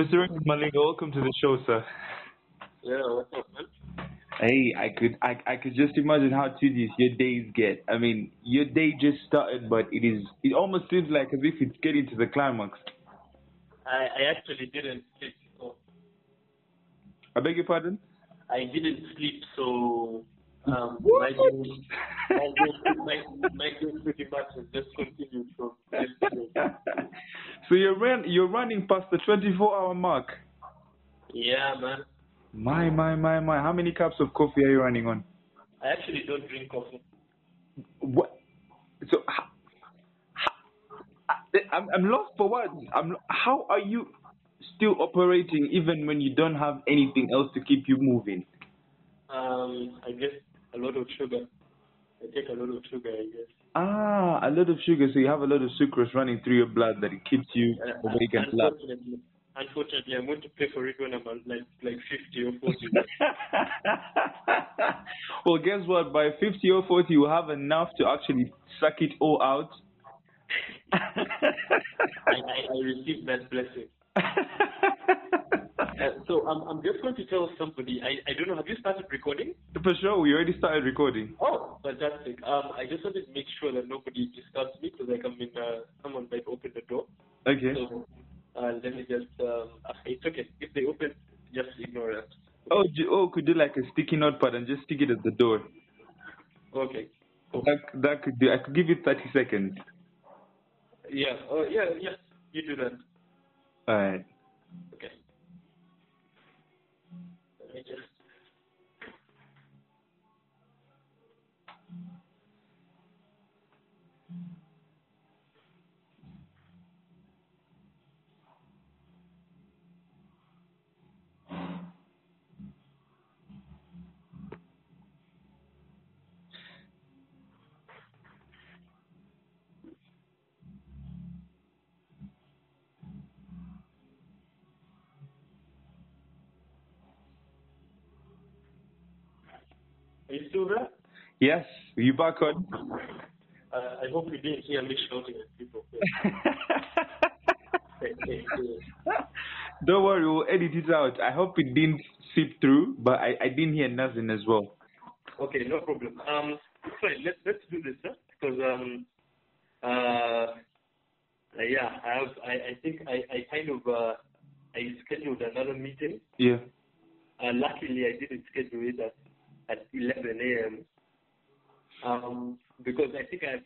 Mr. Raymond Malinga, welcome to the show, sir. Yeah, what's up, man? Hey, I could I, I could just imagine how tedious your days get. I mean, your day just started, but it is it almost seems like as if it's getting to the climax. I, I actually didn't sleep, so I beg your pardon? I didn't sleep, so um, What? my day, my day, my, my day pretty much just from so you're run, you're running past the 24 hour mark. Yeah, man. My my my my, how many cups of coffee are you running on? I actually don't drink coffee. What? So h- h- I'm I'm lost for words. I'm how are you still operating even when you don't have anything else to keep you moving? Um, I guess a lot of sugar. I take a lot of sugar, I guess. Ah, a lot of sugar, so you have a lot of sucrose running through your blood that it keeps you awake and alive. unfortunately, unfortunately, I'm going to pay for it when I'm uh, like like 50 or 40. well, guess what? By 50 or 40, you have enough to actually suck it all out. I, I, I received that blessing. Uh, so I'm, I'm just going to tell somebody. I, I don't know. Have you started recording? For sure, we already started recording. Oh, fantastic. Um, I just wanted to make sure that nobody disturbs me because like I'm in. Uh, someone might open the door. Okay. So uh, let me just. Um, uh, it's okay. If they open, just ignore it. Oh, oh, could do like a sticky notepad and just stick it at the door. Okay. Cool. That that could do. I could give you 30 seconds. Yeah. Oh, yeah. Yeah. You do that. All right. just Are you still there? Yes, you back on? Uh, I hope you didn't hear me shouting at people. Don't worry, we'll edit it out. I hope it didn't seep through, but I, I didn't hear nothing as well. Okay, no problem. Um, fine. Let's let's do this, huh? Because um, uh, yeah, I have. I, I think I, I kind of uh, I scheduled another meeting. Yeah. Uh, luckily, I didn't schedule it at at 11 a.m. Um, because I think I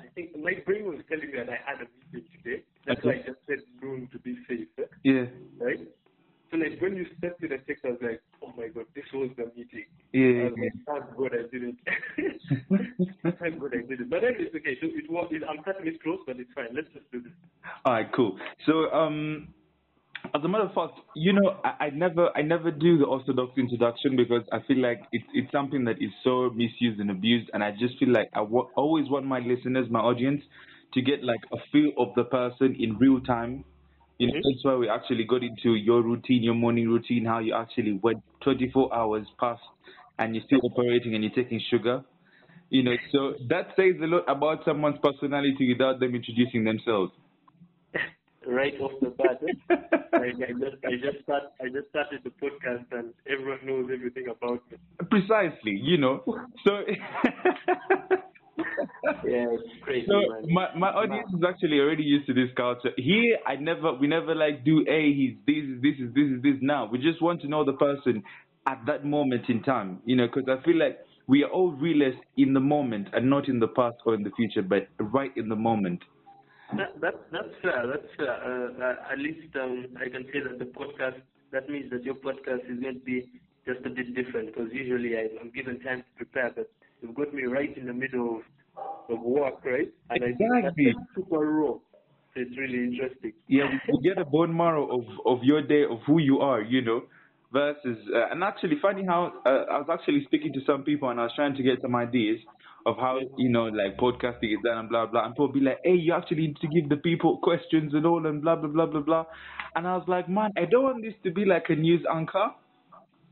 I think my brain was telling me that I had a meeting today. That's why I just said noon to be safe, eh? Yeah. right? So like when you sent me the text, I was like, oh my god, this was the meeting. Yeah. I was like, thank God I didn't. thank God I didn't. But anyway, it's okay. So it was. It, I'm cutting it close, but it's fine. Let's just do this. All right, cool. So, um, as a matter of fact, you know, I, I never, I never do the orthodox introduction because I feel like it's it's something that is so misused and abused, and I just feel like I always want my listeners, my audience, to get like a feel of the person in real time. You know, that's why we actually got into your routine, your morning routine, how you actually went 24 hours past and you're still operating and you're taking sugar. You know, so that says a lot about someone's personality without them introducing themselves. Right off the bat. like I just, I just start, I just started the podcast, and everyone knows everything about me. Precisely, you know. So, Yeah, it's crazy, so man. my my audience is actually already used to this culture. Here, I never, we never like do, hey, he's this, is this, is this, is this. Now, we just want to know the person at that moment in time, you know, because I feel like we are all realists in the moment and not in the past or in the future, but right in the moment. That, that, that's fair. That's fair. Uh, uh, at least um, I can say that the podcast, that means that your podcast is going to be just a bit different because usually I, I'm given time to prepare, but you've got me right in the middle of, of work, right? And I Exactly. that's super raw. So it's really interesting. Yeah, you get a bone marrow of, of your day, of who you are, you know, versus, uh, and actually funny how, uh, I was actually speaking to some people and I was trying to get some ideas of how, you know, like podcasting is done and blah, blah, and people be like, hey, you actually need to give the people questions and all and blah, blah, blah, blah, blah. And I was like, man, I don't want this to be like a news anchor,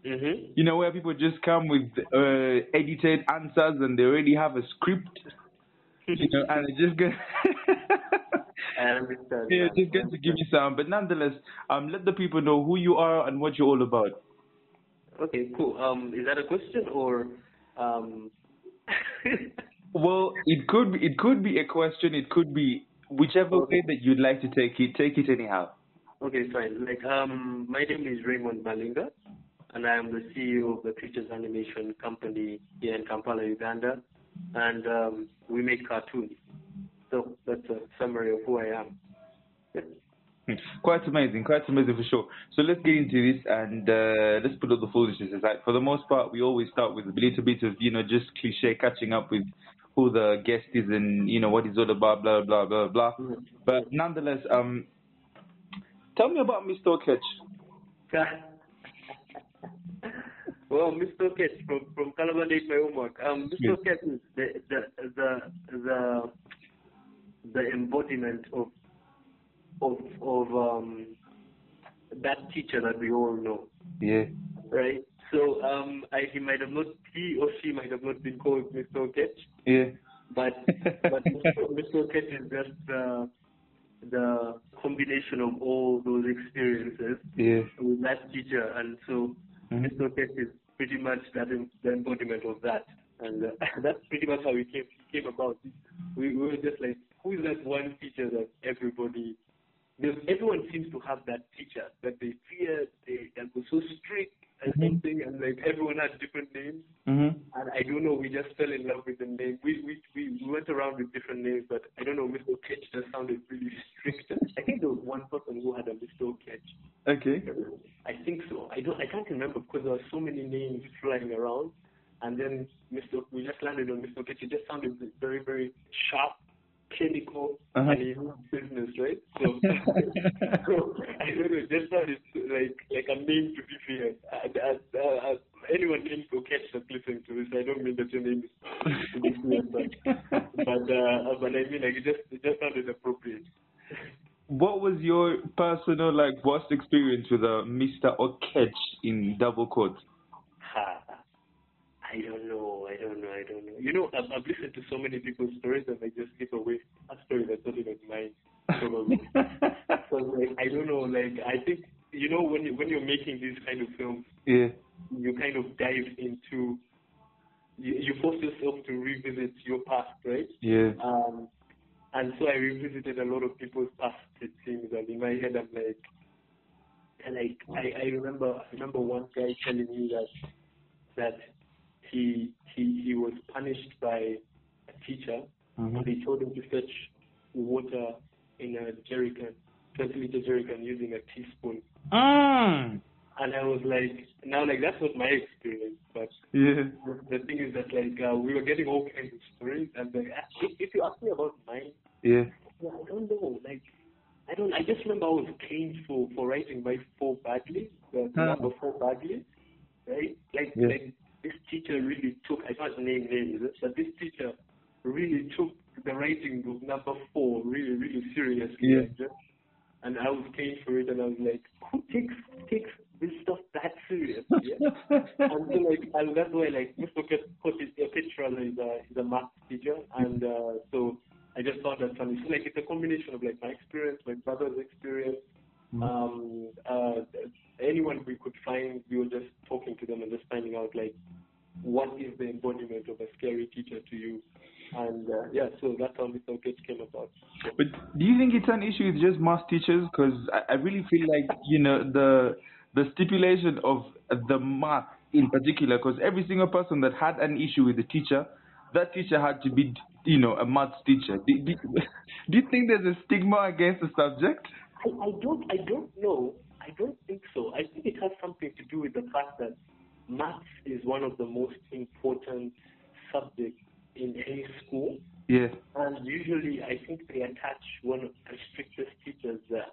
Mm-hmm. you know, where people just come with uh, edited answers and they already have a script. you know, and it's just understand. yeah, just going to give you some, but nonetheless, um, let the people know who you are and what you're all about. Okay, cool. Um, is that a question or um? Well, it could be, it could be a question. It could be whichever way that you'd like to take it. Take it anyhow. okay, fine. Like um, my name is Raymond Malinga, and I am the CEO of the Creatures Animation Company here in Kampala, Uganda, and um, we make cartoons. So that's a summary of who I am. Quite amazing, quite amazing for sure. So let's get into this and uh, let's put all the foolishness aside. For the most part, we always start with a little bit of you know just cliche catching up with who the guest is and you know what he's all about, blah blah blah blah. Blah. But nonetheless, um, tell me about Mr. Okech. well, Mr. Ketch from from Calabar did my homework. Um, Mr. Yes. Ketch is the the the the the embodiment of of of um that teacher that we all know, Yeah. right? So um, I, he might have not he or she might have not been called Mr. Ketch, Yeah. but but Mr. Ketch is just the the combination of all those experiences Yeah. with that teacher, and so Mhm. Mr. Ketch is pretty much that the embodiment of that, and uh, that's pretty much how we came came about. We, we were just like, who is that one teacher that everybody, everyone seems to have that teacher that they fear, they that was so strict and Mhm. something, and like everyone had different names. Mhm. And I don't know, we just fell in love with the name. We we we, we went around with different names, but I don't know, Mr. Ketch just sounded really strict. I think there was one person who had a Mr. Ketch. Okay. I think so. I don't. I can't remember because there were so many names flying around, and then Mr. We just landed on Mr. Ketch. It just sounded very, very sharp, clinical, Uh-huh. and business, right? So, so I don't know. It just sounded like like a name to be feared. Uh, uh, uh, uh, anyone named Ketch that's listening to this, I don't mean that your name is to be feared, but but uh, but I mean like it just it just sounded appropriate. What was your personal like worst experience with a Mr. Okech in double quotes? Ha. I don't know. I don't know. I don't know. You know, I've, I've listened to so many people's stories and I just give away a story that's not even mine. Probably. so like, I don't know. Like I think you know when you when you're making these kind of films, yeah. you kind of dive into you, you force yourself to revisit your past, right? Yeah. Um, and so I revisited a lot of people's past it things, and in my head I'm like, and like I, I remember I remember one guy telling me that that he he he was punished by a teacher. Mhm. They told him to fetch water in a jerry can, 20 liter jerry can using a teaspoon. Mm. And I was like, now like that's not my experience, but Yeah. the thing is that like uh, we were getting all kinds of stories, and like, if, if you ask me about mine, Yeah. I don't know. Like, I don't. I just remember I was caned for for writing my four badly, the Huh. number four badly, right? Like, Yeah. like teacher really took. I can't name names, but this teacher really took the writing of number four really, really seriously. Yeah. like, just- and I was caned for it, and I was like, who takes takes this stuff that serious? Yeah? and so like and that's why like Mr. Petra is a is a math teacher and uh, so I just thought that funny. So like it's a combination of like my brother's experience, um uh anyone we could find, we were just talking to them and just finding out like what is the embodiment of a scary teacher to you. And uh, yeah, so that's how Mr. Ketch came about. But do you it's an issue with just math teachers? Because I, I really feel like you know the the stipulation of the math in particular, because every single person that had an issue with the teacher, that teacher had to be you know a math teacher. Do, do, do you think there's a stigma against the subject? I, I don't I don't know. I don't think so. I think it has something to do with the fact that maths is one of the most important subjects in any school. Yeah. And usually I think they attach one of the strictest teachers there.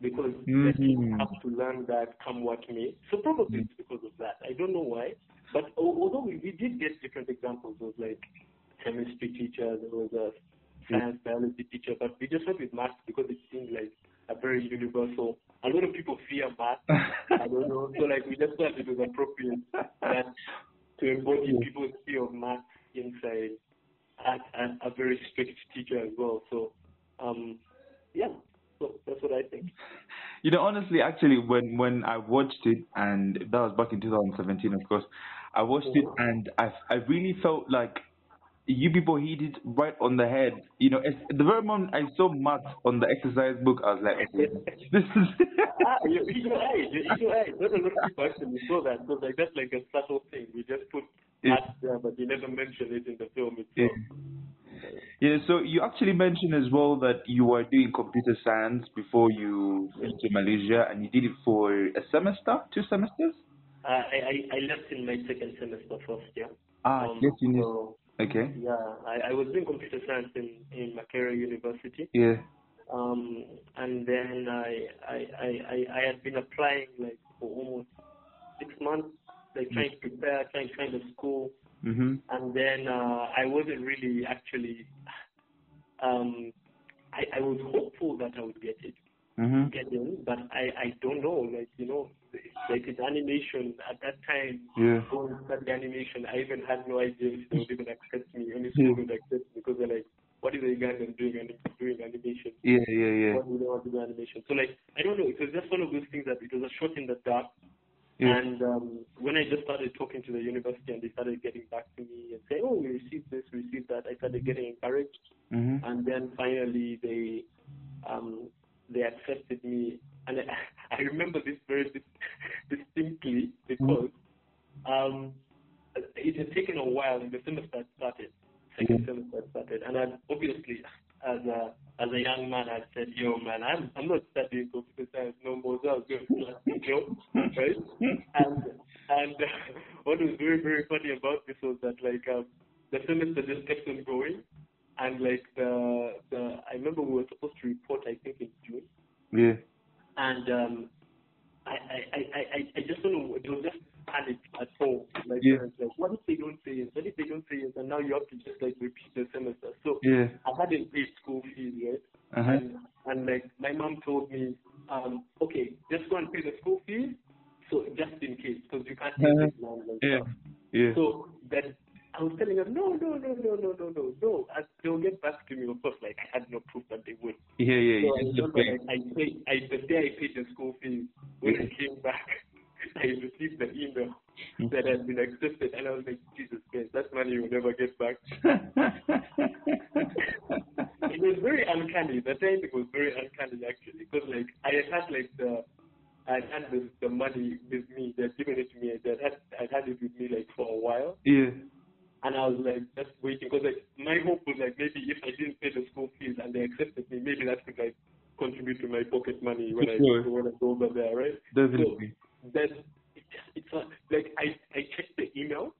Because the Mhm. kids have to learn that come what may. So probably it's because of that. I don't know why. But although we, we did get different examples of like chemistry teacher, there was a science biology teacher, but we just went with math because it seemed like a very universal. A lot of people fear math. I don't know. So like we just felt it was appropriate that to embody people's fear of math had a, very strict teacher as well. So, um, yeah, so that's what I think. You know, honestly, actually, when when I watched it, and that was back in 2017, of course, I watched it, and I I really felt like you people hit it right on the head. You know, it's, the very moment I saw math on the exercise book, I was like, okay, this is. ah, you, you're right. You're right. Not a lot of people actually saw that because like that's like a subtle thing. We just put Yeah. but you never mention it in the film itself. Yeah, so you actually mentioned as well that you were doing computer science before you went to Malaysia, and you did it for a semester, two semesters. Uh, I, I I left in my second semester first year. Ah, Um, yes, you knew. So Okay. yeah, I, I was doing computer science in in Makerere University. Yeah. Um, and then I, I, I, I, I had been applying like for almost six months, like trying to prepare, trying to find a school. Mhm. And then uh, I wasn't really actually, um, I, I was hopeful that I would get it, Mhm. get in, but I, I don't know, like, you know, like it's animation at that time, Yeah. going to study animation, I even had no idea if they would even accept me, any school would accept me because they're like, what is a Ugandan doing, anim- doing animation? Yeah, yeah, yeah. What do they want to do animation? So like, I don't know, it was just one of those things that it was a shot in the dark. And um, when I just started talking to the university and they started getting back to me and saying, oh, we received this, we received that, I started getting encouraged. Mhm. And then finally they um, they accepted me. And I, I remember this very dis- distinctly because um, it had taken a while and the semester started, second semester had started. And I obviously, as a as a young man, I said, yo, man, I'm I'm not studying computer science no more. So I was going to class, you know, right? And and what was very very funny about this was that like um, the semester just kept on going, and like the the I remember we were supposed to report I think in June, Yeah. and um, I, I, I, I, I just don't know. There was just panic at home. Like, Yeah. like, what if they don't say yes? What if they don't say yes? And now you have to just like repeat the semester. So Yeah. I hadn't paid school fees, right? Uh-huh. And, and like my mom told me, um, okay, just go and pay the school fees. So just in case, because you can't take Uh-huh. it now. and Yeah. stuff. Yeah. So that I was telling her, no, no, no, no, no, no, no, no. And they'll get back to me. Of course, like I had no proof that they would. Yeah, yeah. So I remember like, I paid, I, the day I paid the school fees, when I came back, I received the email mm. that had been accepted, and I was like, Jesus Christ, that money will never get back. It was very uncanny. The time it was very uncanny actually, because like I had had like the, I had the, the money with me. They had given it to me. They had I had it with me like for a while, yeah. and I was like just waiting because like my hope was like maybe if I didn't pay the school fees and they accepted me, maybe that could like contribute to my pocket money when I when I go over there, right? Definitely. So then it's not, like I I checked the email,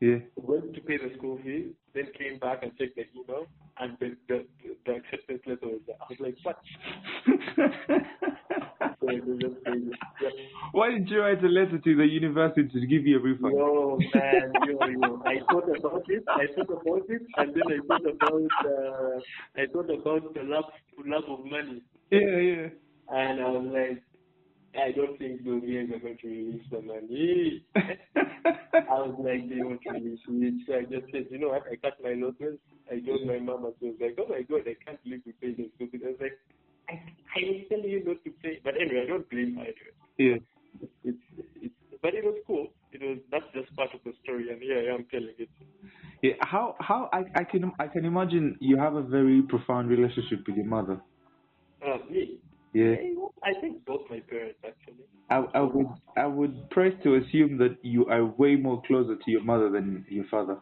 Yeah. went to pay the school fee, then came back and checked the email, and the the, the acceptance letter was there. I was like, what? So it was just crazy. Yeah. Why didn't you write a letter to the university to give you a refund? Yo, man, yo, yo. I thought about it. I thought about it, and then I thought about uh, I thought about the love love of money, Yeah, yeah. and I was like, I don't think those guys are going to release the money. I was like, they won't release it. So I just said, you know what? I cut my losses. I told my mom, and she was like, oh my god, I can't believe you paid this stupid. I was like, I, I was telling you not to pay. But anyway, I don't blame her anyway. yeah. It's, it's, but it was cool. It was that's just part of the story, and here I am telling it. Yeah. How how I, I can I can imagine you have a very profound relationship with your mother. Uh, me, Yeah. I think both my parents actually. I, would I would press to assume that you are way more closer to your mother than your father.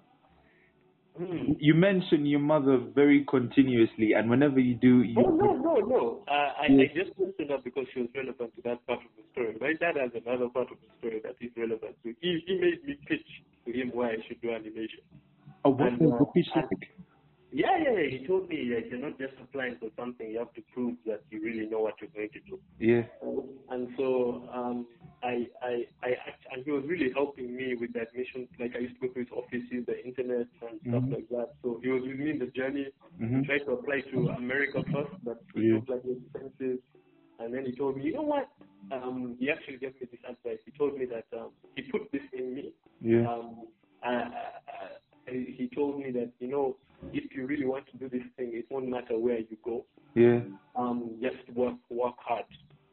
Hmm. You mention your mother very continuously, and whenever you do, you Oh no, no, no. Uh, I, I just mentioned that because she was relevant to that part of the story. My dad has another part of the story that is relevant to. He he made me pitch to him why I should do animation. oh, what and, was uh, the pitch like? Yeah, yeah, yeah. He told me like you're not just applying for something. You have to prove that you really know what you're going to do. Yeah, And so um, I, I, I, and he was really helping me with the admission. Like I used to go to his office, use the internet and stuff Mhm. like that. So he was with me in the journey. Mhm. Tried to apply to America first, but it Yeah. looked like expensive. And then he told me, you know what? Um, he actually gave me this advice. He told me that um, he put this in me. yeah, Um, uh, uh, uh, he told me that you know if you really want to do this thing, it won't matter where you go. Yeah. Um, just work work hard,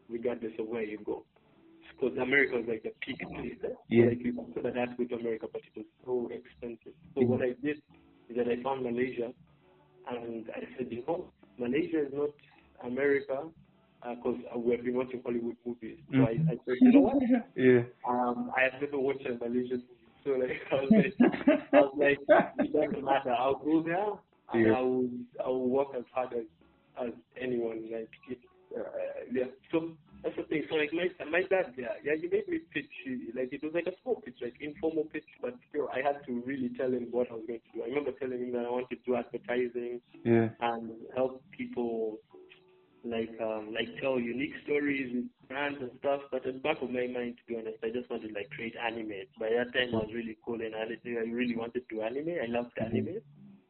regardless of where you go. Because America was like the peak place. eh? Yeah. Like you consider that with America, but it was so expensive. So what I did is that I found Malaysia, and I said, you know, Malaysia is not America, because uh, we have been watching Hollywood movies. So I, I said, you know what? yeah. Um, I have never watched a Malaysian movie, so like I was like, I was like, it doesn't matter. I'll go there and Yeah. I will, I will work as hard as as anyone. Like, it, uh, yeah. So that's the thing. So like my my dad, yeah, yeah, he made me pitch. Like it was like a small pitch, like informal pitch, but still I had to really tell him what I was going to do. I remember telling him that I wanted to do advertising Yeah. and help people like um like tell unique stories with brands and stuff. But at the back of my mind, to be honest, I just wanted to like create anime. By that time, I was really cool anime. I really wanted to anime. I loved anime,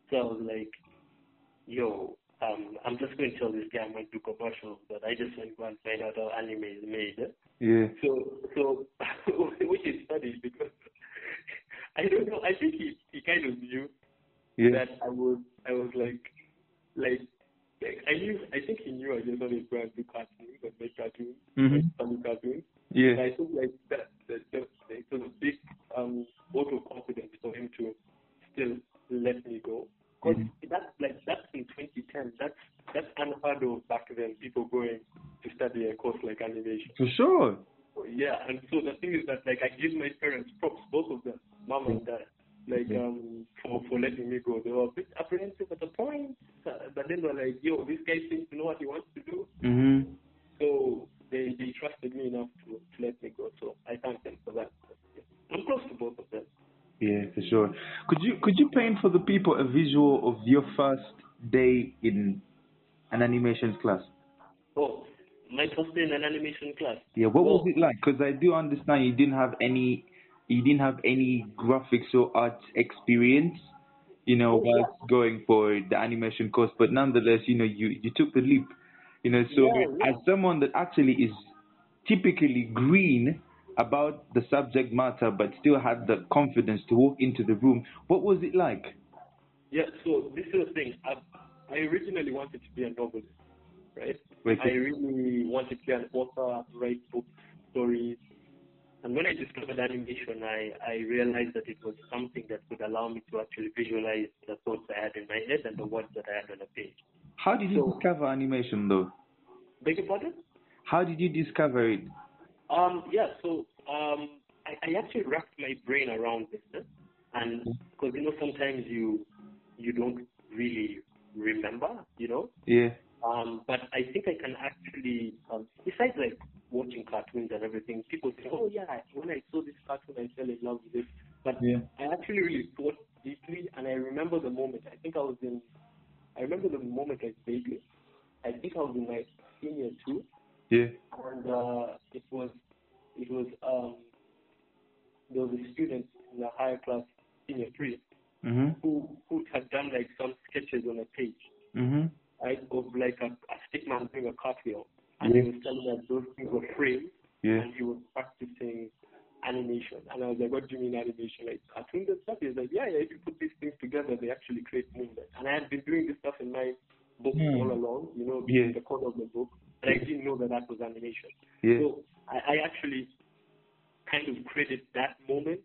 so I was like, yo. Um, I'm just going to tell this guy I'm going to do commercials, but I just want to go and find out how anime is made. Yeah. So, so, which is funny because I don't know. I think he, he kind of knew Yeah. that I was I was like like I knew I think he knew I just wanted to go and do cartoons and make cartoons, Mhm. like funny cartoons. And Yeah. I think like that that, that, that it was a big um vote of confidence for him to still let me go. Because Mhm. that's like that's in 2010. That's that's unheard of back then. People going to study a course like animation. For sure. Yeah, and so the thing is that like I give my parents props, both of them, mom and dad, like um for for letting me go. They were a bit apprehensive at the point, but then they're like, "Yo, this guy seems to know what he wants to do." Mhm. So they they trusted me enough to, to let me go. So I thank them for that. I'm close to both of them. Yeah, for sure. Could you could you paint for the people a visual of your first day in an animations class? Oh, my first day in an animation class. Yeah, what was Oh. it like? Because I do understand you didn't have any, you didn't have any graphics or art experience, you know, Oh, yeah. going for the animation course. But nonetheless, you know, you you took the leap, you know. So Yeah, yeah. as someone that actually is typically green about the subject matter, but still had the confidence to walk into the room, what was it like? Yeah, so this is the thing. I, I originally wanted to be a novelist, right? Wait, I really wanted to be an author, write books, stories. And when I discovered animation, I, I realized that it was something that could allow me to actually visualize the thoughts I had in my head and the words that I had on a page. How did you So- discover animation, though? Beg your pardon? How did you discover it? Um, yeah, so um, I, I actually wrapped my brain around this, eh? and because you know sometimes you you don't really remember, you know. Yeah. Um, but I think I can actually, um, besides like watching cartoons and everything, people say, oh yeah, when I saw this cartoon, I fell in love with it. But Yeah. I actually really thought deeply, and I remember the moment. I think I was in, I remember the moment like vaguely. I think I was in my senior two, Yeah. and uh, it was, it was, um, there was a student in the higher class, senior three, Mhm. who who had done like some sketches on a page mm-hmm. right, of like a, a stick man doing a cartwheel. And he was telling us those things were frames, Yeah. and he was practicing animation. And I was like, what do you mean animation? Like cartoons and stuff? He was like, yeah, yeah, if you put these things together, they actually create movement. And I had been doing this stuff in my book Hmm. all along, you know, Yeah. the corner of the book, but I didn't know that that was animation. Yeah. So I, I actually kind of credit that moment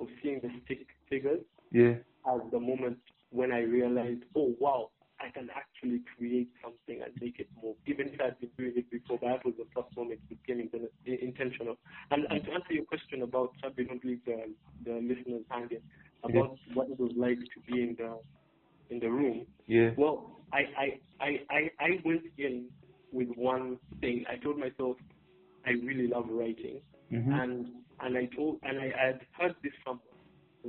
of seeing the stick figures Yeah. as the moment when I realized, oh wow, I can actually create something and make it move. Even if I'd been doing it before, but that was the first moment it became inten- intentional. And, and to answer your question about, Sabi, don't leave the, the listeners hanging, about what it was like to be in the in the room. Yeah. Well, I, I, I, I, I went in with one thing. I told myself, I really love writing Mhm. and and I told and I had heard this from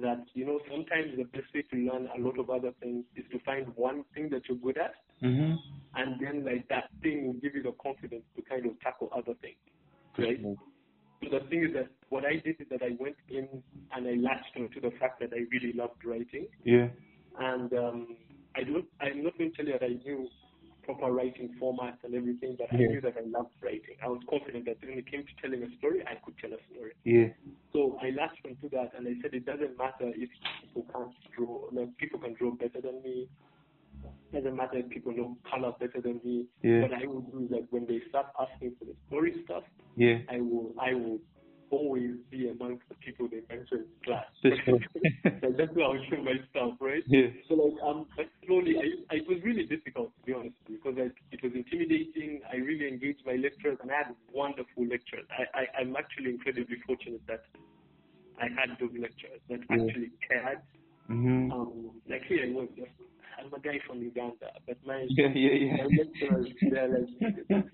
that you know sometimes the best way to learn a lot of other things is to find one thing that you're good at Mhm. and then like that thing will give you the confidence to kind of tackle other things right so the thing is that what I did is that I went in and I latched onto the fact that I really loved writing Yeah. and um, I don't I'm not going to tell you that I knew proper writing format and everything, but I knew that I loved writing. I was confident that when it came to telling a story, I could tell a story. Yeah. So I latched onto that, and I said it doesn't matter if people can't draw. Like people can draw better than me. Doesn't matter if people know color better than me. Yeah. What I will do is like when they start asking for the story stuff, Yeah. I will I will always be amongst the people they mention in class. Like that's how I show my stuff, right? Yeah. So like um, but slowly, I, it was really difficult to be honest, because like it was intimidating. I really engaged my lecturers, and I had wonderful lecturers. I, I I'm actually incredibly fortunate that I had those lecturers that Yeah. actually cared. Mhm. Um, like here I was just I'm a guy from Uganda, but my Yeah, yeah, my yeah. lecturers they're like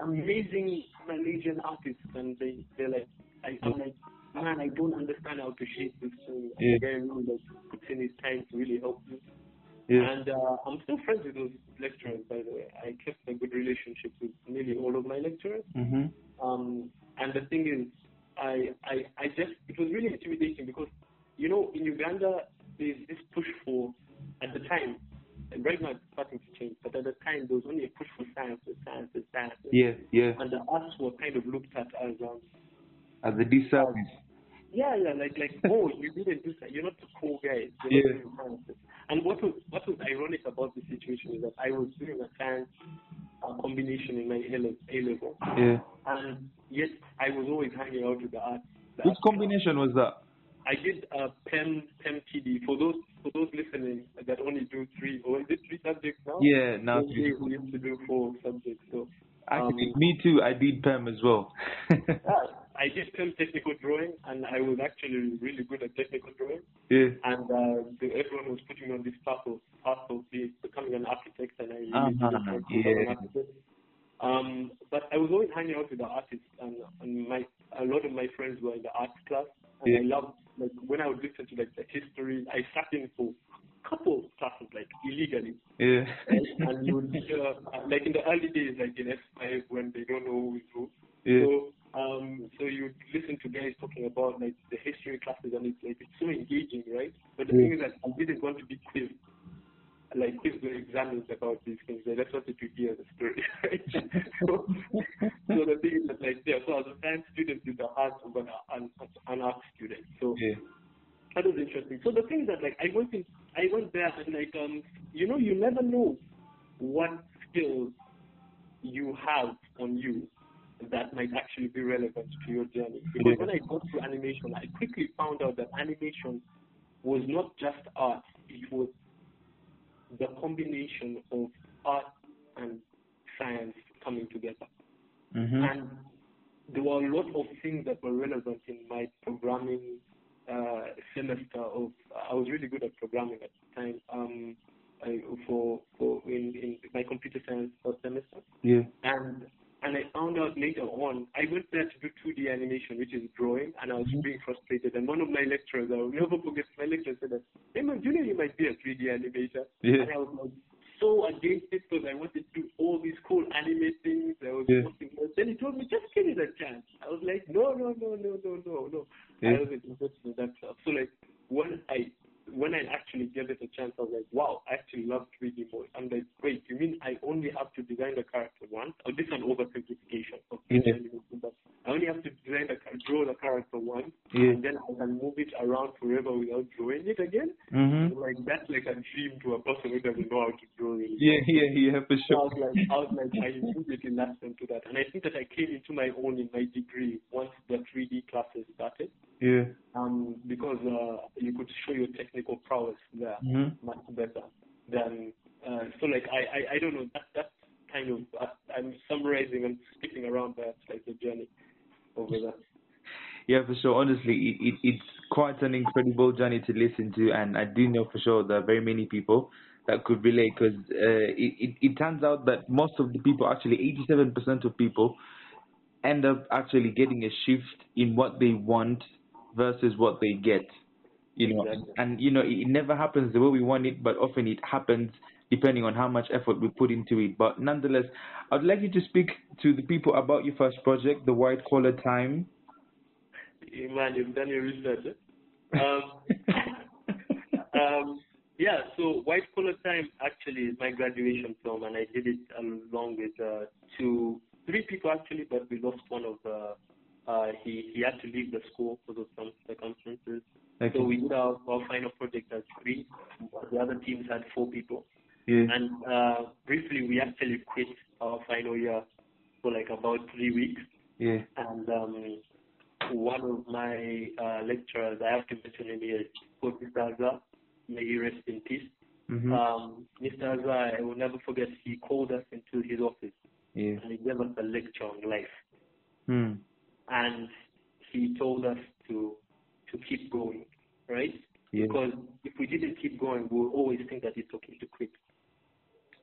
amazing Malaysian artists, and they they're like I, I'm like man, I don't understand how to shape this thing. And Yeah. the guy really like puts in his time to really help me. Yeah. And uh, I'm still friends with those lecturers, by the way. I kept a good relationship with nearly all of my lecturers. Mhm. Um, and the thing is, I, I, I just, it was really intimidating because, you know, in Uganda, there's this push for, at the time, and right now it's starting to change, but at the time there was only a push for science, science, science. Yeah, yeah. And the arts were kind of looked at as, um, As a disservice. yeah, yeah, like, like, oh, you didn't do that. You're not the cool guy. Yeah. not doing science. And what was, what was ironic about the situation is that I was doing a science uh, combination in my A level, Yeah. and yet I was always hanging out with the arts. Which combination was that? I did uh, PEM PEM TD for those for those listening that only do three or is it three subjects now? Yeah, now days we used to do four subjects. So Actually, um, me too. I did PEM as well. I did PEM technical drawing, and I was actually really good at technical drawing. yeah. And uh, the, everyone was putting me on this path of path of be, becoming an architect, and I really Uh-huh, didn't want to become an yeah. architect. Um, but I was always hanging out with the artists, and, and my a lot of my friends were in the art class, and Yeah. I loved like when I would listen to like the history. I sat in for a couple of classes like illegally, Yeah. and, and you would hear uh, like in the early days, like in S5 when they don't know who is who. Yeah. So um, so you would listen to guys talking about like the history classes, and it's like it's so engaging, right? But the Yeah. thing is that I didn't want to be quizzed like quiz the examiners about these things. I just wanted to hear the story. Right? so, so the thing is that like yeah, so as a science student with the heart of an, an, an art student. So Yeah. that was interesting. So the thing is that like I went in, I went there and like um you know you never know what skills you have on you that might actually be relevant to your journey. Because Yeah. when I got to animation, I quickly found out that animation was not just art; it was the combination of art and science coming together. Mhm. And there were a lot of things that were relevant in my programming uh, semester. Of I was really good at programming at the time. Um, I, for for in, in my computer science first semester, Yeah. and and I found out later on I went there to do 2D animation, which is drawing, and I was Mhm. being frustrated. And one of my lecturers, I will never forget, my lecturer said that, "Hey man, do you know you might be a 3D animator." Yeah. And I was like so against it because I wanted to do all these cool anime things. I was Yeah. working. Then he told me, just give it a chance. I was like, no, no, no, no, no, no, no. Yeah. I wasn't interested in that stuff. So like when I when I actually gave it a chance, I was like, wow, I actually love 3D more. I'm like, wait, you mean I only have to design the character once? Oh, this is an oversimplification of 3D Yeah. animation, but I only have to design the draw the character once, Yeah. and then I can move it around forever without drawing it again. Mhm. Like that's like a dream to a person who doesn't know how to draw really. Yeah, yeah, yeah, for So I sure. was like, I was like, I immediately latched onto that, and I think that I came into my own in my degree once the 3D classes started, Yeah. um, because uh, you could show your technical prowess there Mhm. much better than. Uh, so like I, I, I don't know that that's kind of uh, I'm summarizing and skipping around that like the journey over that. Yeah, for sure. Honestly, it, it, it's quite an incredible journey to listen to, and I do know for sure there are very many people that could relate because uh, it, it, it turns out that most of the people, actually 87% of people, end up actually getting a shift in what they want versus what they get. You know, Exactly. and you know, it, never happens the way we want it, but often it happens depending on how much effort we put into it. But nonetheless, I'd like you to speak to the people about your first project, the White Collar Time. Man, you've done your research. Um, um, yeah, so White Collar Time actually is my graduation film, and I did it along with uh, two, three people actually, but we lost one of the. Uh, he he had to leave the school because of some circumstances. Okay. So we did our, our final project as three. The other teams had four people. Yeah. And uh, briefly, we actually quit our final year for like about three weeks. Yeah. And um, one of my uh, lecturers, I have to mention him here, called Mr. Azar. May he rest in peace. Mhm. Um, Mr. Azar, I will never forget, he called us into his office yeah. and he gave us a lecture on life. Hmm. And he told us to to keep going, right? Yeah. Because if we didn't keep going, we would always think that it's okay to quit.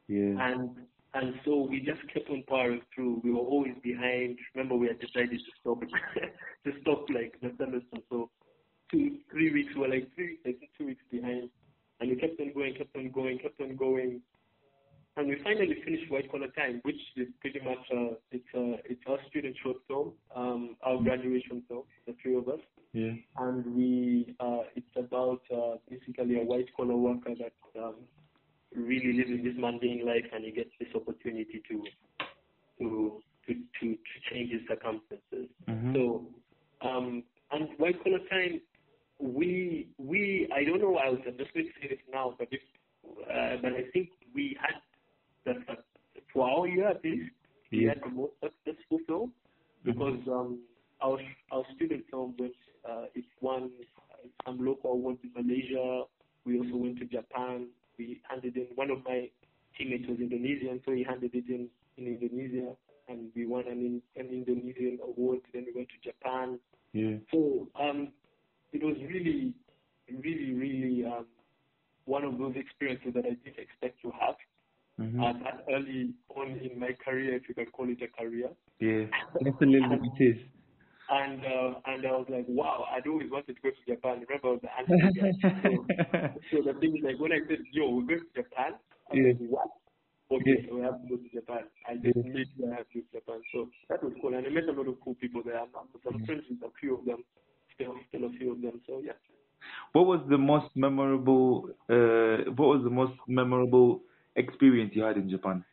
Yeah. And and so we just kept on powering through. We were always behind. Remember, we had decided to stop to stop like the semester. So two, three weeks we were like three, I think two weeks behind, and we kept on going, kept on going, kept on going, and we finally finished White Collar Time, which is pretty much uh, it's uh, it's our student short film, um, our graduation film, the three of us Yeah. and we uh, it's about uh, basically a white collar worker that um, really living this mundane life and he gets this opportunity to to to to, to change his circumstances. Mhm. So um, and white collar time we we I don't know I was I'm just going to say this now but if uh, but I think we had for our year at least we Yeah. had the most successful film because um, our our student film was uh, it won some local awards in Malaysia. We also went to Japan. We handed in one of my teammates was Indonesian, so he handed it in in Indonesia, and we won an in, an Indonesian award. Then we went to Japan. Yeah. So um, it was really, really, really um, one of those experiences that I didn't expect to have Mhm. uh, that early on in my career, if you can call it a career. Yeah. Definitely it is. And uh, and I was like, wow, I'd always wanted to go to Japan. Remember, I was the anime guy. So, so the thing is, like, when I said, yo, we're going to Japan, I was Yeah. like, what? Okay, Yeah. so we have to go to Japan. I just Yeah. made I have to go to Japan. So that was cool. And I met a lot of cool people there. I'm, I'm I'm friends with a few of them, still, still a few of them. So yeah. What was the most memorable? Uh, what was the most memorable experience you had in Japan?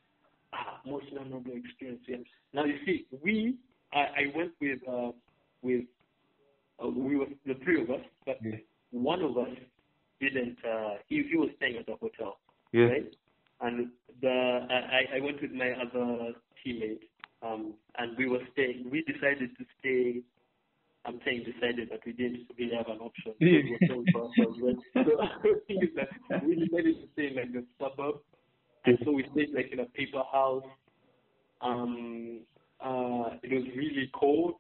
Ah, most memorable experience. Yes. Now you see, we I, I went with uh, with uh, we were the three of us, but Yeah. one of us didn't. Uh, he, he was staying at the hotel, Yeah. right? And the I, I went with my other teammate, um, and we were staying. We decided to stay. I'm saying decided, but we didn't really have an option. Yeah. We were staying for ourselves, right? So the thing is that we decided to stay in like the suburb, and so we stayed like in a paper house. Um, uh, it was really cold,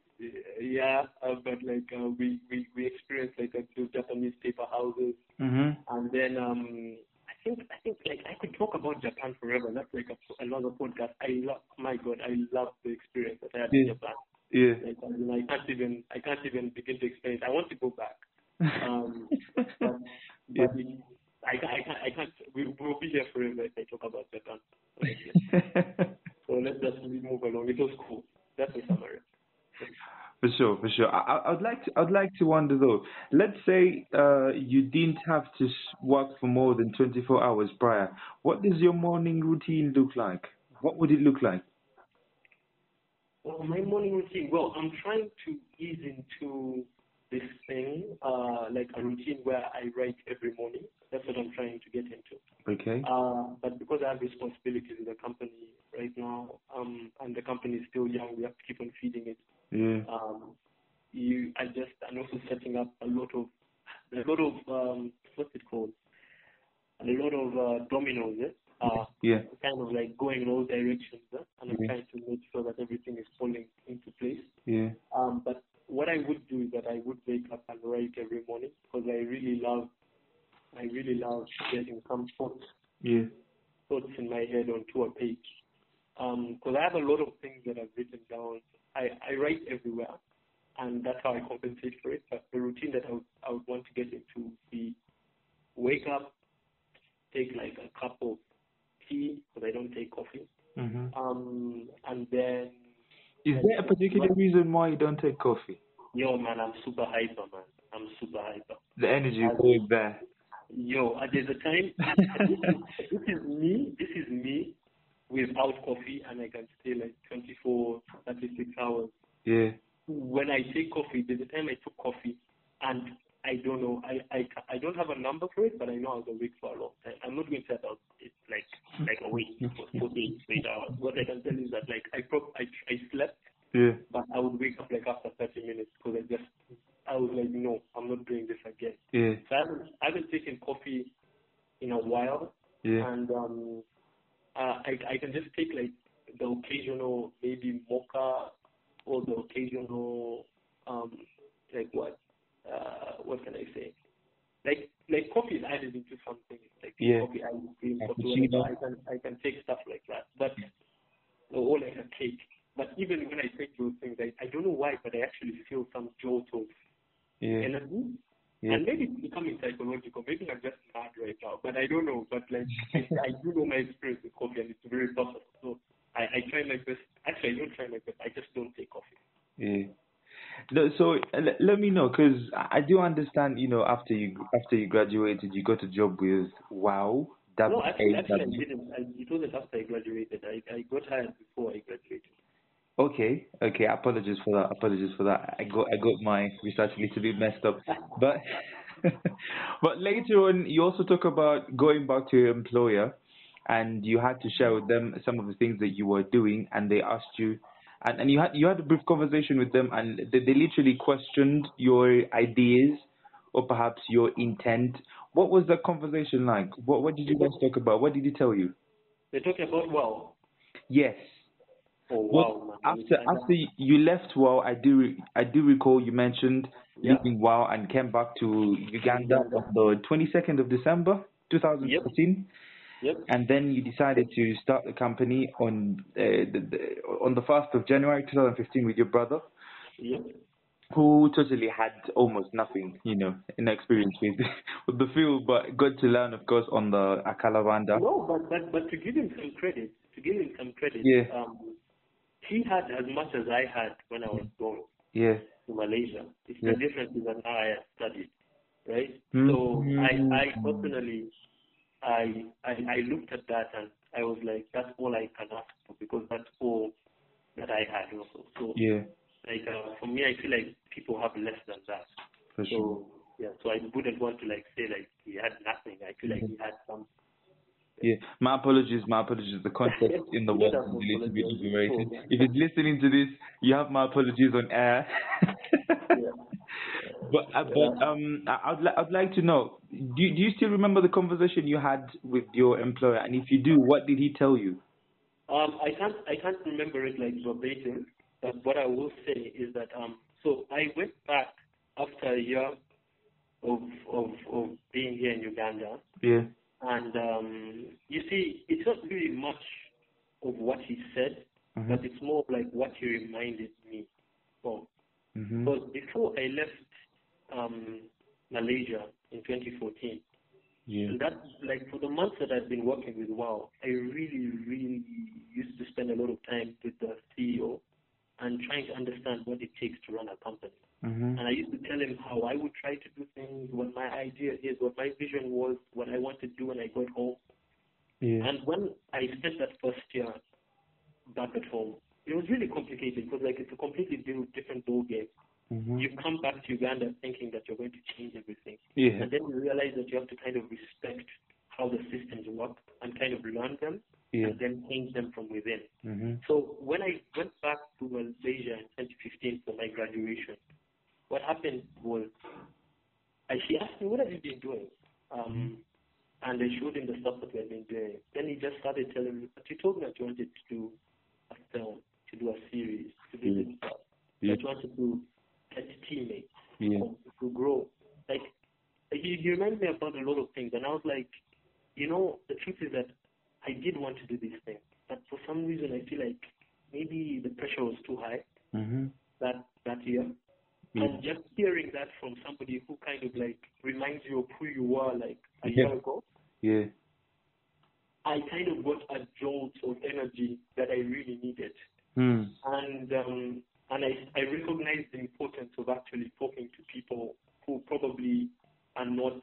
yeah, uh, but like uh, we, we we experienced like those Japanese paper houses, Mhm. and then um, I think I think like I could talk about Japan forever. That's like a, another podcast. I love, my God, I love the experience that I had in Japan. Yeah. Like I, mean, I can't even I can't even begin to explain it. I want to go back. Um, but, but Yeah. it- I, can't- I can't I can't we will be here forever if I talk about Japan. So let's just move along. It was cool. That's the summary. For sure, for sure. I, I'd like to, I'd like to wonder though. Let's say uh, you didn't have to work for more than 24 hours prior. What does your morning routine look like? What would it look like? Well, my morning routine. Well, I'm trying to ease into this thing, uh, like a routine where I write every morning. That's what I'm trying to get into. Okay. Uh, but because I have responsibilities in the company right now, um, and the company is still young, we have to keep on feeding it. Yeah. Um, you, I just, and also setting up a lot of, a lot of, um, what's it called? A lot of uh, dominoes. Eh? Uh, Yeah. kind of like going in all directions, eh? and I'm Yeah. trying to make sure that everything is falling into place. Yeah. Um, but what I would do is that I would wake up and write every morning because I really love, I really love getting some thoughts, Yeah. thoughts in my head onto a page. Because I have a lot of things that I've written down. I, I write everywhere, and that's how I compensate for it. But the routine that I would, I would want to get into would be wake up, take like a cup of tea because I don't take coffee, hmm um, and then Is there a particular reason why you don't take coffee? yo man, I'm super hyper man. I'm super hyper. The energy is always there. Yo, uh, there's a time. this is me. This is me without coffee, and I can stay like 24, 36 hours. Yeah. When I take coffee, there's a time I took coffee, and I don't know. I I I don't have a number for it, but I know I was awake for a long time. I'm not going to say about it like like awake for 48 straight hours. What I can tell you is that like I prop I I slept, Yeah. but I would wake up like after 30 minutes because I just I was like no, I'm not doing this again. Yeah. So I haven't I haven't taken coffee in a while, Yeah. and um uh, I I can just take like the occasional maybe mocha or the occasional um like what what can I say like like coffee is added into something like Yeah. coffee ice cream coffee whatever. I can I can take stuff like that but or like a cake but even when I take those things I, I don't know why but I actually feel some jolt of Yeah. energy Yeah. and maybe it's becoming psychological. Maybe I'm just mad right now, but I don't know. But like, I, I do know my experience with coffee, and it's very tough. So I, I try my best. Actually, I don't try my best. I just don't take coffee. Yeah. No, so uh, let, let me know because I I do understand. You know, after you after you graduated, you got a job with WAU. No, actually, actually, I didn't. I, it wasn't after I graduated. I, I got hired before I graduated. Okay, okay. Apologies for that. Apologies for that. I got I got my research a little bit messed up. But but later on, you also talk about going back to your employer, and you had to share with them some of the things that you were doing, and they asked you, and, and you had you had a brief conversation with them, and they, they literally questioned your ideas or perhaps your intent. What was the conversation like? What what did you guys talk about? What did he tell you? They talked about wow. Yes. Oh Well, wow, after after you left WAU, I do I do recall you mentioned Yeah. leaving WAU and came back to Uganda on the 22nd of December 2014, Yep. And then you decided to start the company on uh, the, the, on the 1st of January 2015 with your brother, Yep. who totally had almost nothing, you know, in experience with with the field, but got to learn, of course, on the Akalabanda. No, but, but but to give him some credit, to give him some credit, Yeah. um, he had as much as I had when I was going. Yeah. to Malaysia. It's Yeah. the difference is that now I have studied, right? Mhm. So I, I personally, I, I, I looked at that and I was like, that's all I can ask for because that's all that I had also. So Yeah. like uh, for me, I feel like people have less than that. For sure. So yeah, so I wouldn't want to like say like he had nothing. I feel like he had some. Yeah, my apologies, my apologies. The context in the world is a little bit overrated. Oh, If it's listening to this, you have my apologies on air. Yeah. But uh, but um, I- I'd li- I'd like to know. Do you, do you still remember the conversation you had with your employer? And if you do, what did he tell you? Um, I can't I can't remember it like verbatim, but what I will say is that um, so I went back after a year of of of being here in Uganda, Yeah. and um, you see, it's not really much of what he said, Mhm. but it's more like what he reminded me of. Mhm. Because before I left um, Malaysia in 2014, Yeah. and that's like for the months that I've been working with WAU, I really, really used to spend a lot of time with the CEO and trying to understand what it takes to run a company. Mhm. And I used to tell him how I would try to do things, what my idea is, what my vision was, what I want to do when I got home. Yeah. And when I spent that first year back at home, it was really complicated because like it's a completely different ball game. Mhm. You come back to Uganda thinking that you're going to change everything. Yeah. And then you realize that you have to kind of respect how the systems work and kind of learn them Yeah. and then change them from within. Mhm. So when I went back to Malaysia in 2015 for my graduation, what happened was I, she asked me, what have you been doing? Um, and I showed him the stuff that we had been doing. Then he just started telling me, but you told me that you wanted to do a film, to do a series, to do this stuff. Yeah. That you wanted to get teammates, Yeah. to, grow. Like, he, he reminded me about a lot of things. And I was like, you know, the truth is that I did want to do these things. But for some reason, I feel like maybe the pressure was too high Mhm. that, that year. Yeah. And just hearing that from somebody who kind of like reminds you of who you were like a Yeah. year ago, Yeah. I kind of got a jolt of energy that I really needed. Hmm. And um, and I, I recognize the importance of actually talking to people who probably are not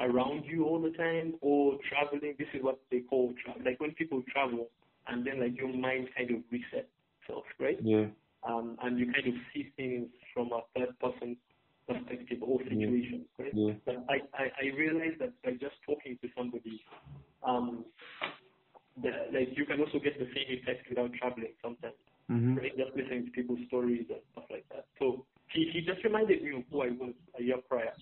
around you all the time or traveling. This is what they call travel. Like when people travel and then like your mind kind of resets itself, right? Yeah. Um, and you kind of see things from a third person perspective or situation, right? Yeah. But I, I, I realized that by just talking to somebody, um, that, like you can also get the same effect without traveling sometimes, Mhm. right? Just listening to people's stories and stuff like that. So he, he just reminded me of who I was a year prior.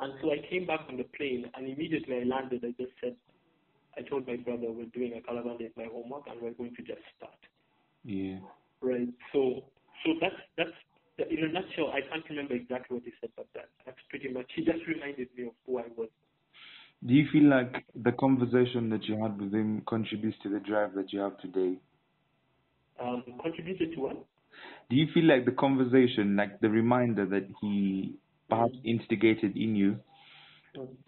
And so I came back on the plane and immediately I landed, I just said, I told my brother we're doing a Calaban Day my homework and we're going to just start. Yeah. Right. So so that's that's in a nutshell. I can't remember exactly what he said, but that that's pretty much. He just reminded me of who I was. Do you feel like the conversation that you had with him contributes to the drive that you have today? Um, contributed to what? Do you feel like the conversation, like the reminder that he perhaps instigated in you,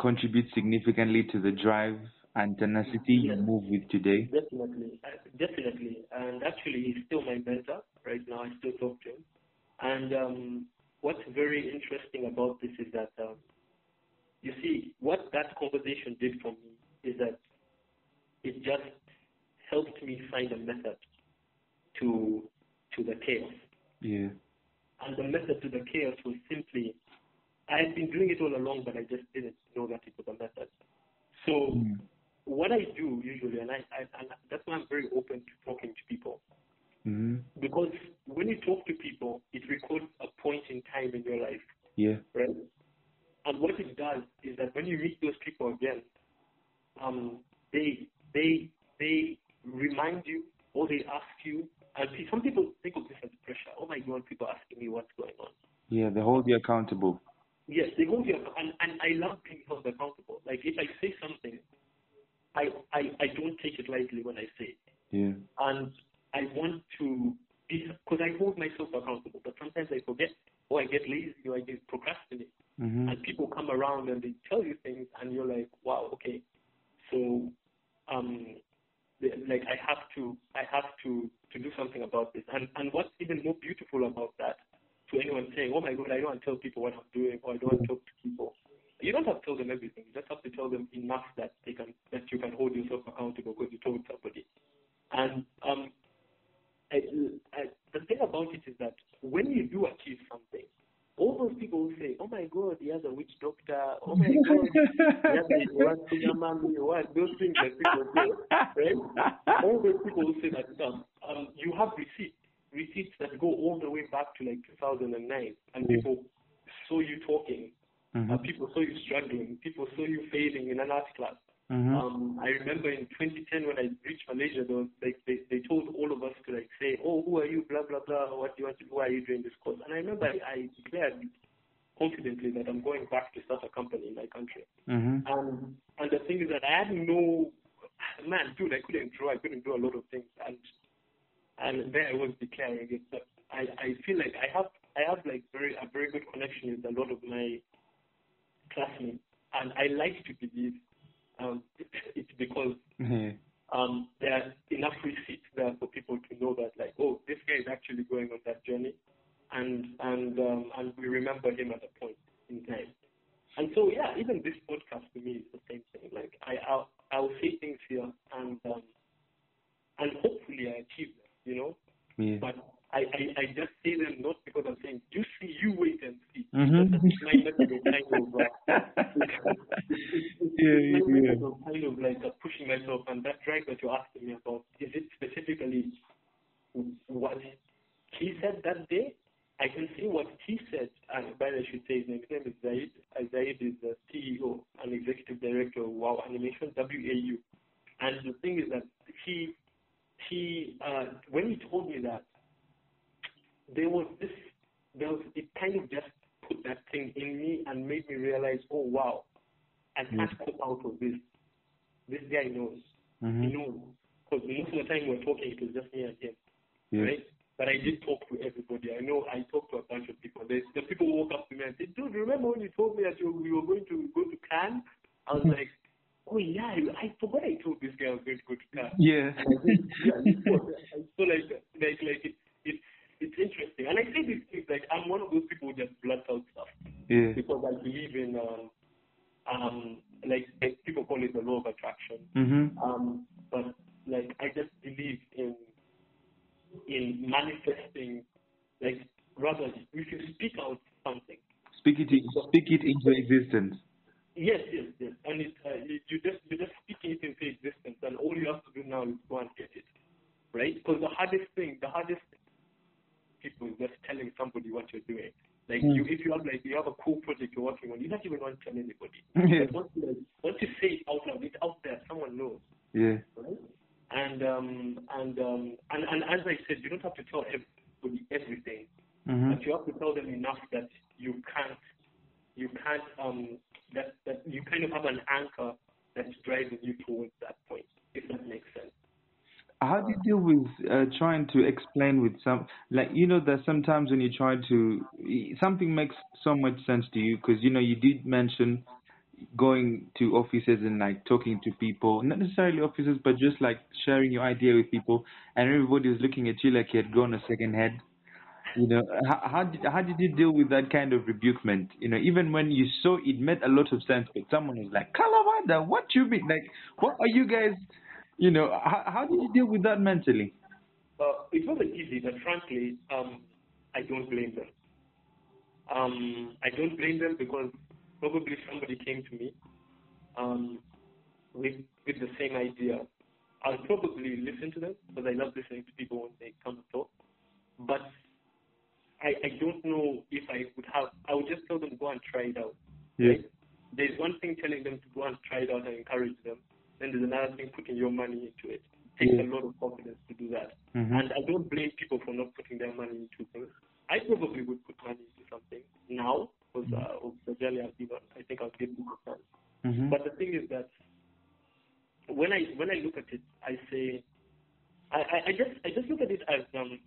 contributes significantly to the drive and tenacity you move with today? Definitely, uh, definitely. And actually, he's still my mentor right now. I still talk to him. And um, what's very interesting about this is that um, you see what that conversation did for me is that it just helped me find a method to to the chaos. Yeah. And the method to the chaos was simply I had been doing it all along, but I just didn't know that it was a method. So Mm. what I do usually, and I, I and that's why I'm very open to talking to people, hmm because when you talk to people, it records a point in time in your life, Yeah. right? And what it does is that when you meet those people again, um, they they they remind you or they ask you. And see, some people think of this as pressure. Oh my God, people asking me what's going on. Yeah. They hold you accountable. Yes, they hold you and, and I love being held accountable. Like if I say something, I, I I don't take it lightly when I say it, Yeah. and I want to because I hold myself accountable. But sometimes I forget, or I get lazy, or I get procrastinate, hmm and people come around and they tell you things, and you're like, wow, okay, so um, like I have to I have to to do something about this. And and what's even more beautiful about that to anyone saying, oh my God, I don't want to tell people what I'm doing, or I don't want to talk to people. You don't have to tell them everything. You just have to tell them enough that they can that you can hold yourself accountable because you told somebody. And um, I, I, the thing about it is that when you do achieve something, all those people will say, "Oh my God, he has a witch doctor. Oh my God, he has a what mommy, what those things that people say, right? All those people will say that stuff. Um, you have receipts, receipts that go all the way back to like 2009, and people saw you talking, hmm uh, people saw you struggling, people saw you failing in an art class. Hmm Um, I remember in 2010 when I reached Malaysia, was, like they, they told all of us to like say, "Oh, who are you? Blah blah blah. What do you want to do? Why are you doing this course?" And I remember I, I declared confidently that I'm going back to start a company in my country. hmm Um, and the thing is that I had no man, dude. I couldn't draw. I couldn't do a lot of things, and and there I was declaring it. But I, I feel like I have I have like very a very good connection with a lot of my classmates, and I like to believe um, it's because Yeah. um, there are enough receipts there for people to know that like, oh, this guy is actually going on that journey, and and um, and we remember him at a point in time. And so yeah, even this podcast to me is the same thing. Like I I'll, I'll say things here and um, and hopefully I achieve them, you know. Yeah. But I, I, I just say them not because I'm saying you see, you wait and see. Mhm. That's my method of kind of uh, Yeah, yeah, yeah. method of kind of like uh, pushing myself and that drive that you're asking me about. Is it specifically what he said that day? I can see what he said, and by the way, I should say his name, his name is Zaid. Uh, Zaid is the CEO and executive director of WAU Animation, WAU. And the thing is that he, he, uh, when he told me that, there was this, there was, it kind of just put that thing in me and made me realize, oh wow, I can't come out of this. This guy knows. He Mhm. knows. Because most of the time we were talking, it was just me and him, Yeah. right? But I did talk to everybody. I know I talked to a bunch of people. There's, the people who walk up to me and said, dude, remember when you told me that you, we were going to go to Cannes? I was like, oh yeah, I forgot I told this guy I was going to go to Cannes. Yeah. And I think, yeah, it's so, so like, like, like it, it, it's interesting. And I say these things like I'm one of those people who just blurt out stuff Yeah. because I believe in um, um, in manifesting, like rather, if you speak out something. Speak it, speak it into existence. Yes, yes, yes. And it, uh, you, you just you just speaking it into existence, and all you have to do now is go and get it, right? Because the hardest thing, the hardest thing, people is just telling somebody what you're doing. Like Mm. you, if you have like you have a cool project you're working on, you don't even want to tell anybody. Yeah. But once you like, once you say it out loud, it's out there, someone knows, Yeah. right? And um and um and, and as I said, you don't have to tell everybody everything, hmm but you have to tell them enough that you can't you can't um that that you kind of have an anchor that's driving you towards that point, if that makes sense. How do you deal with uh, trying to explain with some, like, you know, that sometimes when you try to, something makes so much sense to you because, you know, you did mention going to offices and like talking to people, not necessarily offices, but just like sharing your idea with people, and everybody was looking at you like you had grown a second head. You know, how, how did how did you deal with that kind of rebukement? You know, even when you saw it made a lot of sense, but someone was like, "Kalabanda, what you mean? Like, what are you guys?" You know, how how did you deal with that mentally? Uh, it wasn't easy, but frankly, um, I don't blame them. Um, I don't blame them because probably somebody came to me um, with with the same idea. I'll probably listen to them because I love listening to people when they come to talk. But I, I don't know if I would have. I would just tell them go and try it out. Yeah. Right? There's one thing telling them to go and try it out and encourage them. Then there's another thing putting your money into it. Takes Yeah. a lot of confidence to do that. Mhm. And I don't blame people for not putting their money into things. I probably would put money into something now because uh, of the journey I've on. I think I'll give it a chance. Mhm. But the thing is that when I when I look at it, I say I, I, I just I just look at it as um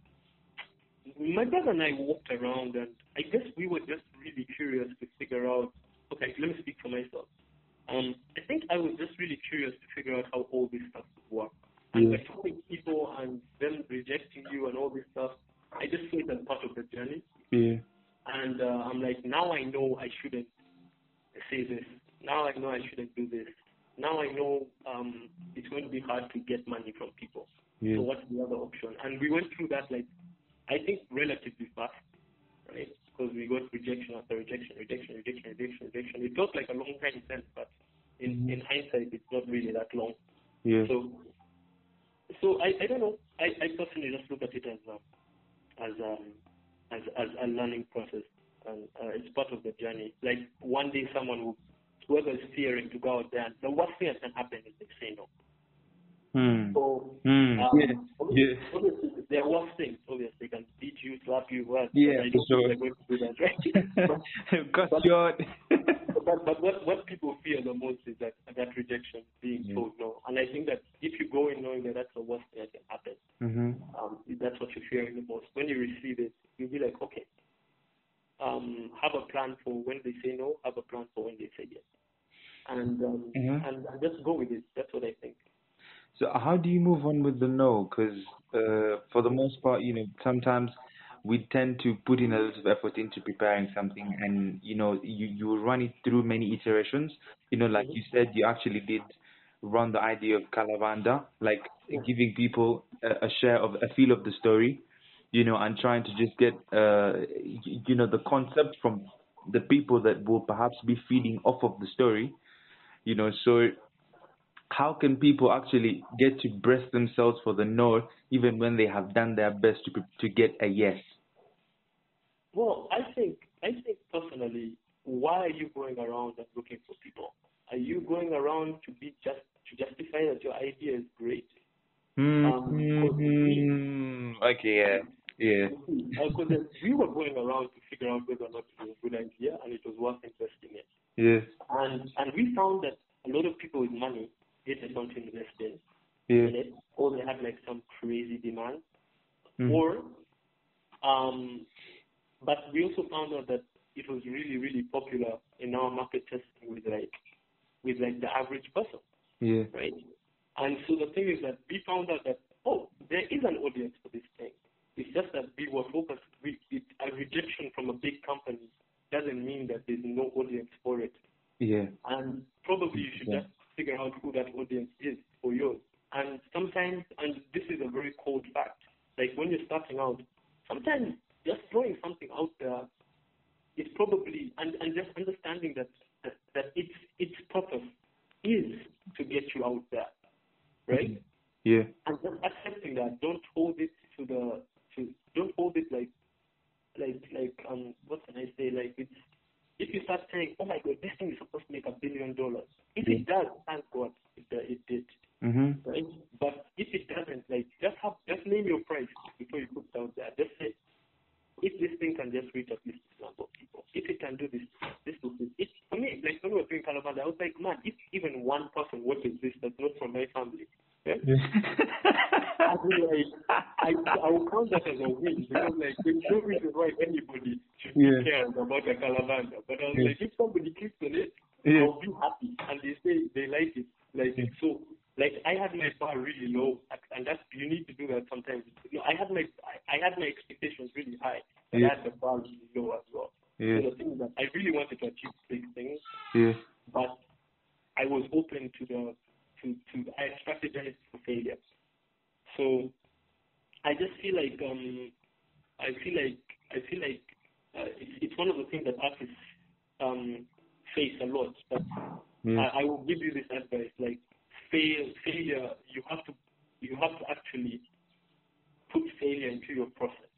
my brother and I walked around and I guess we were just really curious to figure out okay, let me speak for myself. Um I think I was just really curious to figure out how all this stuff would work. And talking to people and them rejecting you and all this stuff, I just it as part of the journey. Yeah. And uh, I'm like, now I know I shouldn't say this. Now I know I shouldn't do this. Now I know um, it's going to be hard to get money from people. Yeah. So what's the other option? And we went through that like, I think relatively fast, right? Because we got rejection after rejection, rejection, rejection, rejection, rejection. It felt like a long time then, but in, in hindsight, it's not really that long. Yeah. So, so I, I don't know. I, I personally just look at it as um, as um, as as a learning process, and uh, it's part of the journey. Like one day, someone whoever is fearing to go out there, the worst thing that can happen is they say no. Hmm. So, um, Yeah. obviously, Yeah. obviously, there are worse things. Obviously, they can beat you, slap you, what? Yeah, I for don't sure. they're going to do that, right? Cut but- short. but but what what people fear the most is that that rejection, being Yeah. told no. And I think that if you go in knowing that that's the worst thing that can happen, mhm. um, that's what you're fearing the most. When you receive it, you'll be like, okay, um, have a plan for when they say no, have a plan for when they say yes, and um, Mhm. and, and just go with it. That's what I think. So how do you move on with the no? Because uh, for the most part, you know, sometimes we tend to put in a lot of effort into preparing something, and you know, you you run it through many iterations. You know, like you said, you actually did run the idea of Kalabanda, like giving people a, a share of a feel of the story, you know, and trying to just get uh, y- you know, the concept from the people that will perhaps be feeding off of the story, you know, so how can people actually get to brace themselves for the no even when they have done their best to to get a yes? Well, I think I think personally, why are you going around and looking for people? Are you going around to be just to justify that your idea is great? Mm-hmm. Okay, yeah, yeah, Because uh, we were going around to figure out whether or not it was a good idea and it was worth investing in. yeah, And and we found that a lot of people with money didn't want to invest in, yeah. in it, or they had like some crazy demand, Mhm. or um, but we also found out that it was really really popular in our market testing with like with like the average person, yeah, right? And so the thing is that we found out that oh, there is an audience for this thing. It's just that we were focused. We, it, a rejection from a big company doesn't mean that there's no audience for it. yeah, and probably you should Yeah. just figure out who that audience is for yours. And sometimes, and this is a very cold fact, like when you're starting out, sometimes just throwing something out there is probably and, and just understanding that, that that its its purpose is to get you out there, right? Yeah. And just accepting that. Don't hold it to the to don't hold it like like like um what can I say like it's if you start saying oh my god this thing is supposed to make a billion dollars if it does thank God it, uh, it did. Mhm. right? But if it doesn't like just have just name your price before you put it out there. Just say if this thing can just reach at least this number of people if it can do this this will be it for me like when we were doing Calabar I was like man if even one person watches this that's not from my family yeah? Feel like I, I will count that as a win because like there's no reason why anybody should Yeah. be cared about a Kalabanda. But I was Yeah. like, if somebody clicks on it, Yeah. I'll be happy and they say they like it. Like Yeah. so like I had my bar really low and that's you need to do that sometimes. You know, I had my I, I had my expectations really high, but Yeah. I had the bar really low as well. Yeah. So the thing is that I really wanted to achieve big things Yeah. but I was open to the to to I strategized for failure. So I just feel like um I feel like I feel like uh, it's, one of the things that artists um face a lot. But Yeah. I, I will give you this advice: like fail failure, you have to you have to actually put failure into your process.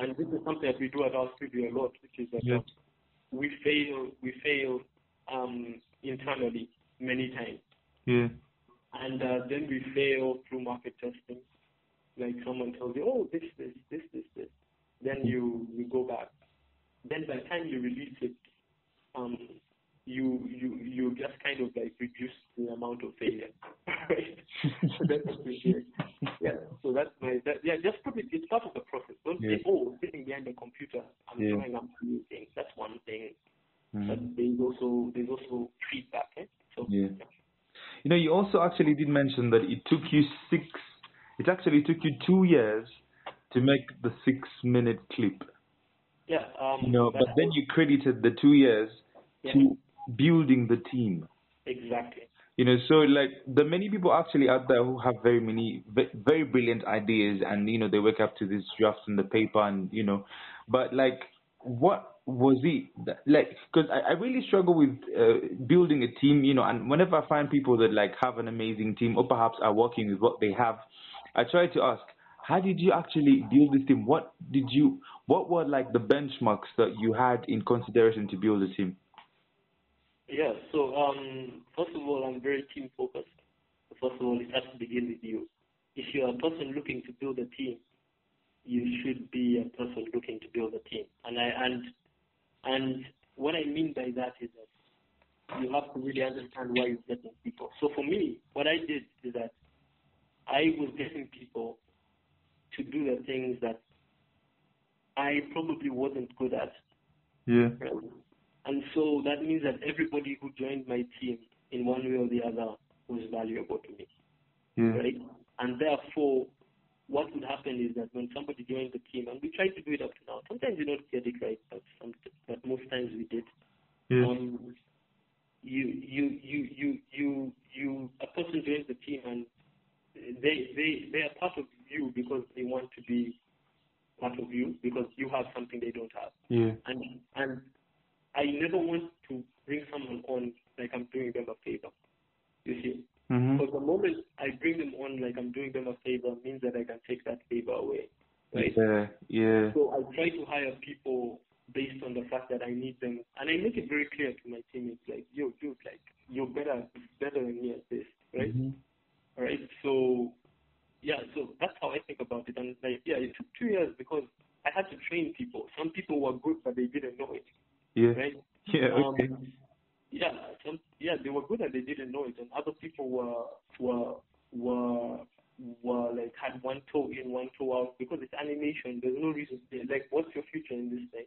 And this is something that we do at our studio a lot, which is that uh, we fail we fail um, internally many times, Yeah. and uh, then we fail through market testing. Like someone tells you, oh, this, this, this, this, this. Then you you go back. Then by the time you release it, um, you you you just kind of like reduce the amount of failure. right? so that's appreciate. Yeah. So that's my that, yeah. Just put it. It's part of the process. Don't Yeah. say, oh, sitting behind the computer, I'm Yeah. trying out new things. That's one thing. Mhm. But there's also there's also feedback. Eh? So Yeah. You know, you also actually did mention that it took you six. It actually took you two years to make the six-minute clip. yeah. Um, You know, but then you credited the two years yeah, to building the team. exactly. You know, so like the many people actually out there who have very many very brilliant ideas, and you know they wake up to these drafts in the paper, and you know, but like what was it that, like? Because I, I really struggle with uh, building a team, you know, and whenever I find people that like have an amazing team or perhaps are working with what they have, I tried to ask, how did you actually build this team? What did you? What were like the benchmarks that you had in consideration to build a team? Yeah. So um, first of all, I'm very team focused. First of all, it has to begin with you. If you're a person looking to build a team, you should be a person looking to build a team. And I and and what I mean by that is that you have to really understand why you're getting people. So for me, what I did is that I was getting people to do the things that I probably wasn't good at. Yeah. Right? And so that means that everybody who joined my team in one way or the other was valuable to me, Yeah. right? And therefore, what would happen is that when somebody joined the team, and we tried to do it up to now, sometimes we don't get it right, but some, but most times we did. Yeah. Um, you, you, you, you, you, you, a person joins the team and they, they, they are part of you because they want to be part of you because you have something they don't have Yeah. and and I never want to bring someone on like I'm doing them a favor. You see, Mm-hmm. because the moment I bring them on like I'm doing them a favor means that I can take that favor away, right? Yeah. Yeah. So I try to hire people based on the fact that I need them, and I make it very clear to my teammates like, yo, dude, like you're better, better than me at this, right? Mhm. Right. So yeah, so that's how I think about it. And like yeah, it took two years because I had to train people. Some people were good, but they didn't know it, Yeah. right? Yeah. Okay. Um, yeah, some yeah, they were good and they didn't know it, and other people were were were were like had one toe in, one toe out because it's animation. There's no reason. To, like, what's your future in this thing,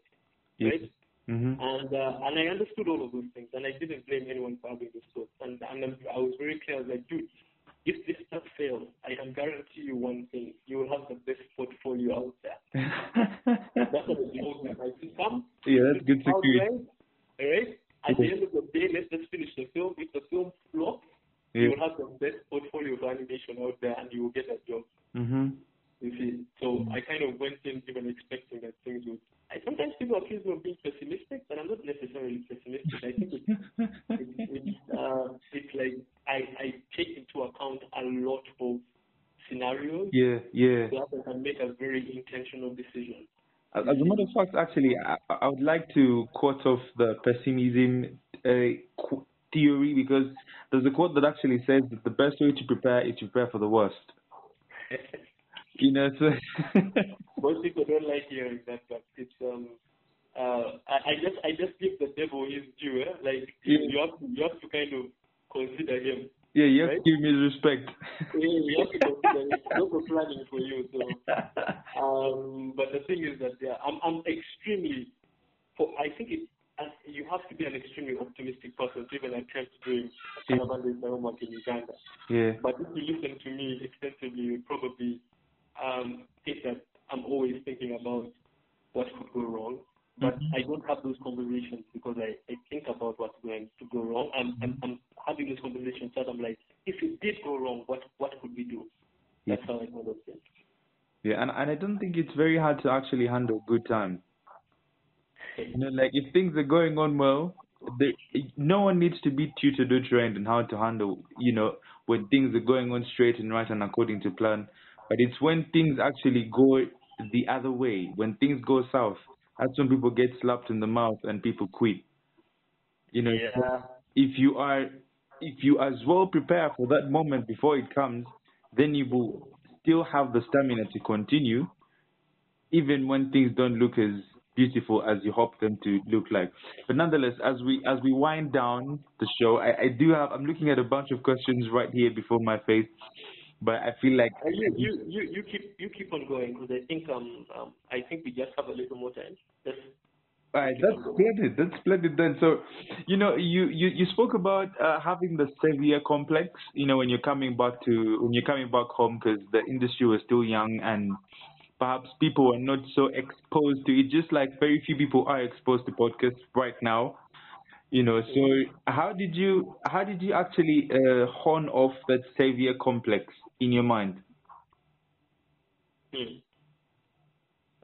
Yeah. right? Mhm. And uh, and I understood all of those things, and I didn't blame anyone for having those thoughts. And and I was very clear, I was like, dude, if this stuff fails, I can guarantee you one thing: you will have the best portfolio out there. that's what the organization comes. Yeah, that's good security. All right. At the end of the day, let's just finish the film. If the film flops, yeah. you will have the best portfolio of animation out there, and you will get a job. Mm-hmm. You see, so mm-hmm. I kind of went in even expecting that things would I, sometimes people accuse me of being pessimistic, but I'm not necessarily pessimistic. I think it's, it's, it's, uh, it's like I, I take into account a lot of scenarios. Yeah, yeah. So I can make a very intentional decision. As a matter of fact, actually, I, I would like to quote off the pessimism uh, theory because there's a quote that actually says that the best way to prepare is to prepare for the worst. you know, so most people don't like hearing that, but it's um. Uh, I, I just I just give the devil his due. Eh? Like Yeah. you have to, you have to kind of consider him. yeah, you have Right? to give me respect. Yeah, you have to consider him. It's not for planning for you. So Um, but the thing is that yeah, I'm I'm extremely. For I think it, uh, you have to be an extremely optimistic person to even attempt doing Kalabanda homework in Uganda. yeah, But if you listen to me extensively, you probably um, think that I'm always thinking about what could go wrong. But Mhm. I don't have those conversations because I, I think about what's going to go wrong. I'm, I'm, I'm having those conversations that I'm like, if it did go wrong, what what could we do? Yeah. That's how I know those things. yeah, and and I don't think it's very hard to actually handle good times. You know, like if things are going on well, there, no one needs to be tutored or trained on how to handle, you know, when things are going on straight and right and according to plan. But it's when things actually go the other way, when things go south, that's when people get slapped in the mouth and people quit. You know, Yeah. if you are, if you as well prepare for that moment before it comes, then you will still have the stamina to continue, even when things don't look as beautiful as you hope them to look like. But nonetheless, as we as we wind down the show, I, I do have I'm looking at a bunch of questions right here before my face, but I feel like Uh, you, you, you, you keep you keep on going because I think um, um I think we just have a little more time. Just All right, that's splendid. That's splendid then. So, you know, you, you, you spoke about uh, having the savior complex, you know, when you're coming back to, when you're coming back home because the industry was still young and perhaps people were not so exposed to it, just like very few people are exposed to podcasts right now. You know, so how did you, how did you actually uh, hone off that savior complex in your mind? Hmm.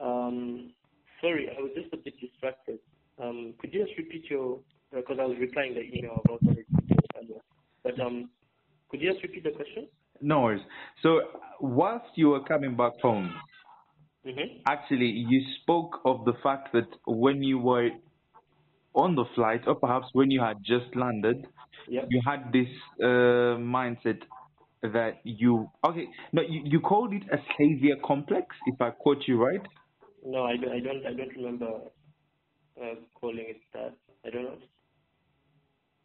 Um, sorry, I was just a bit distracted. Um, could you just repeat your, because I was replying the email about the earlier. But um, could you just repeat the question? No worries. So, whilst you were coming back home, Mm-hmm. actually you spoke of the fact that when you were on the flight or perhaps when you had just landed Yep. you had this uh, mindset that you okay no you, you called it a savior complex if i quote you right No, I don't. I don't. I don't remember uh, calling it that. I don't know.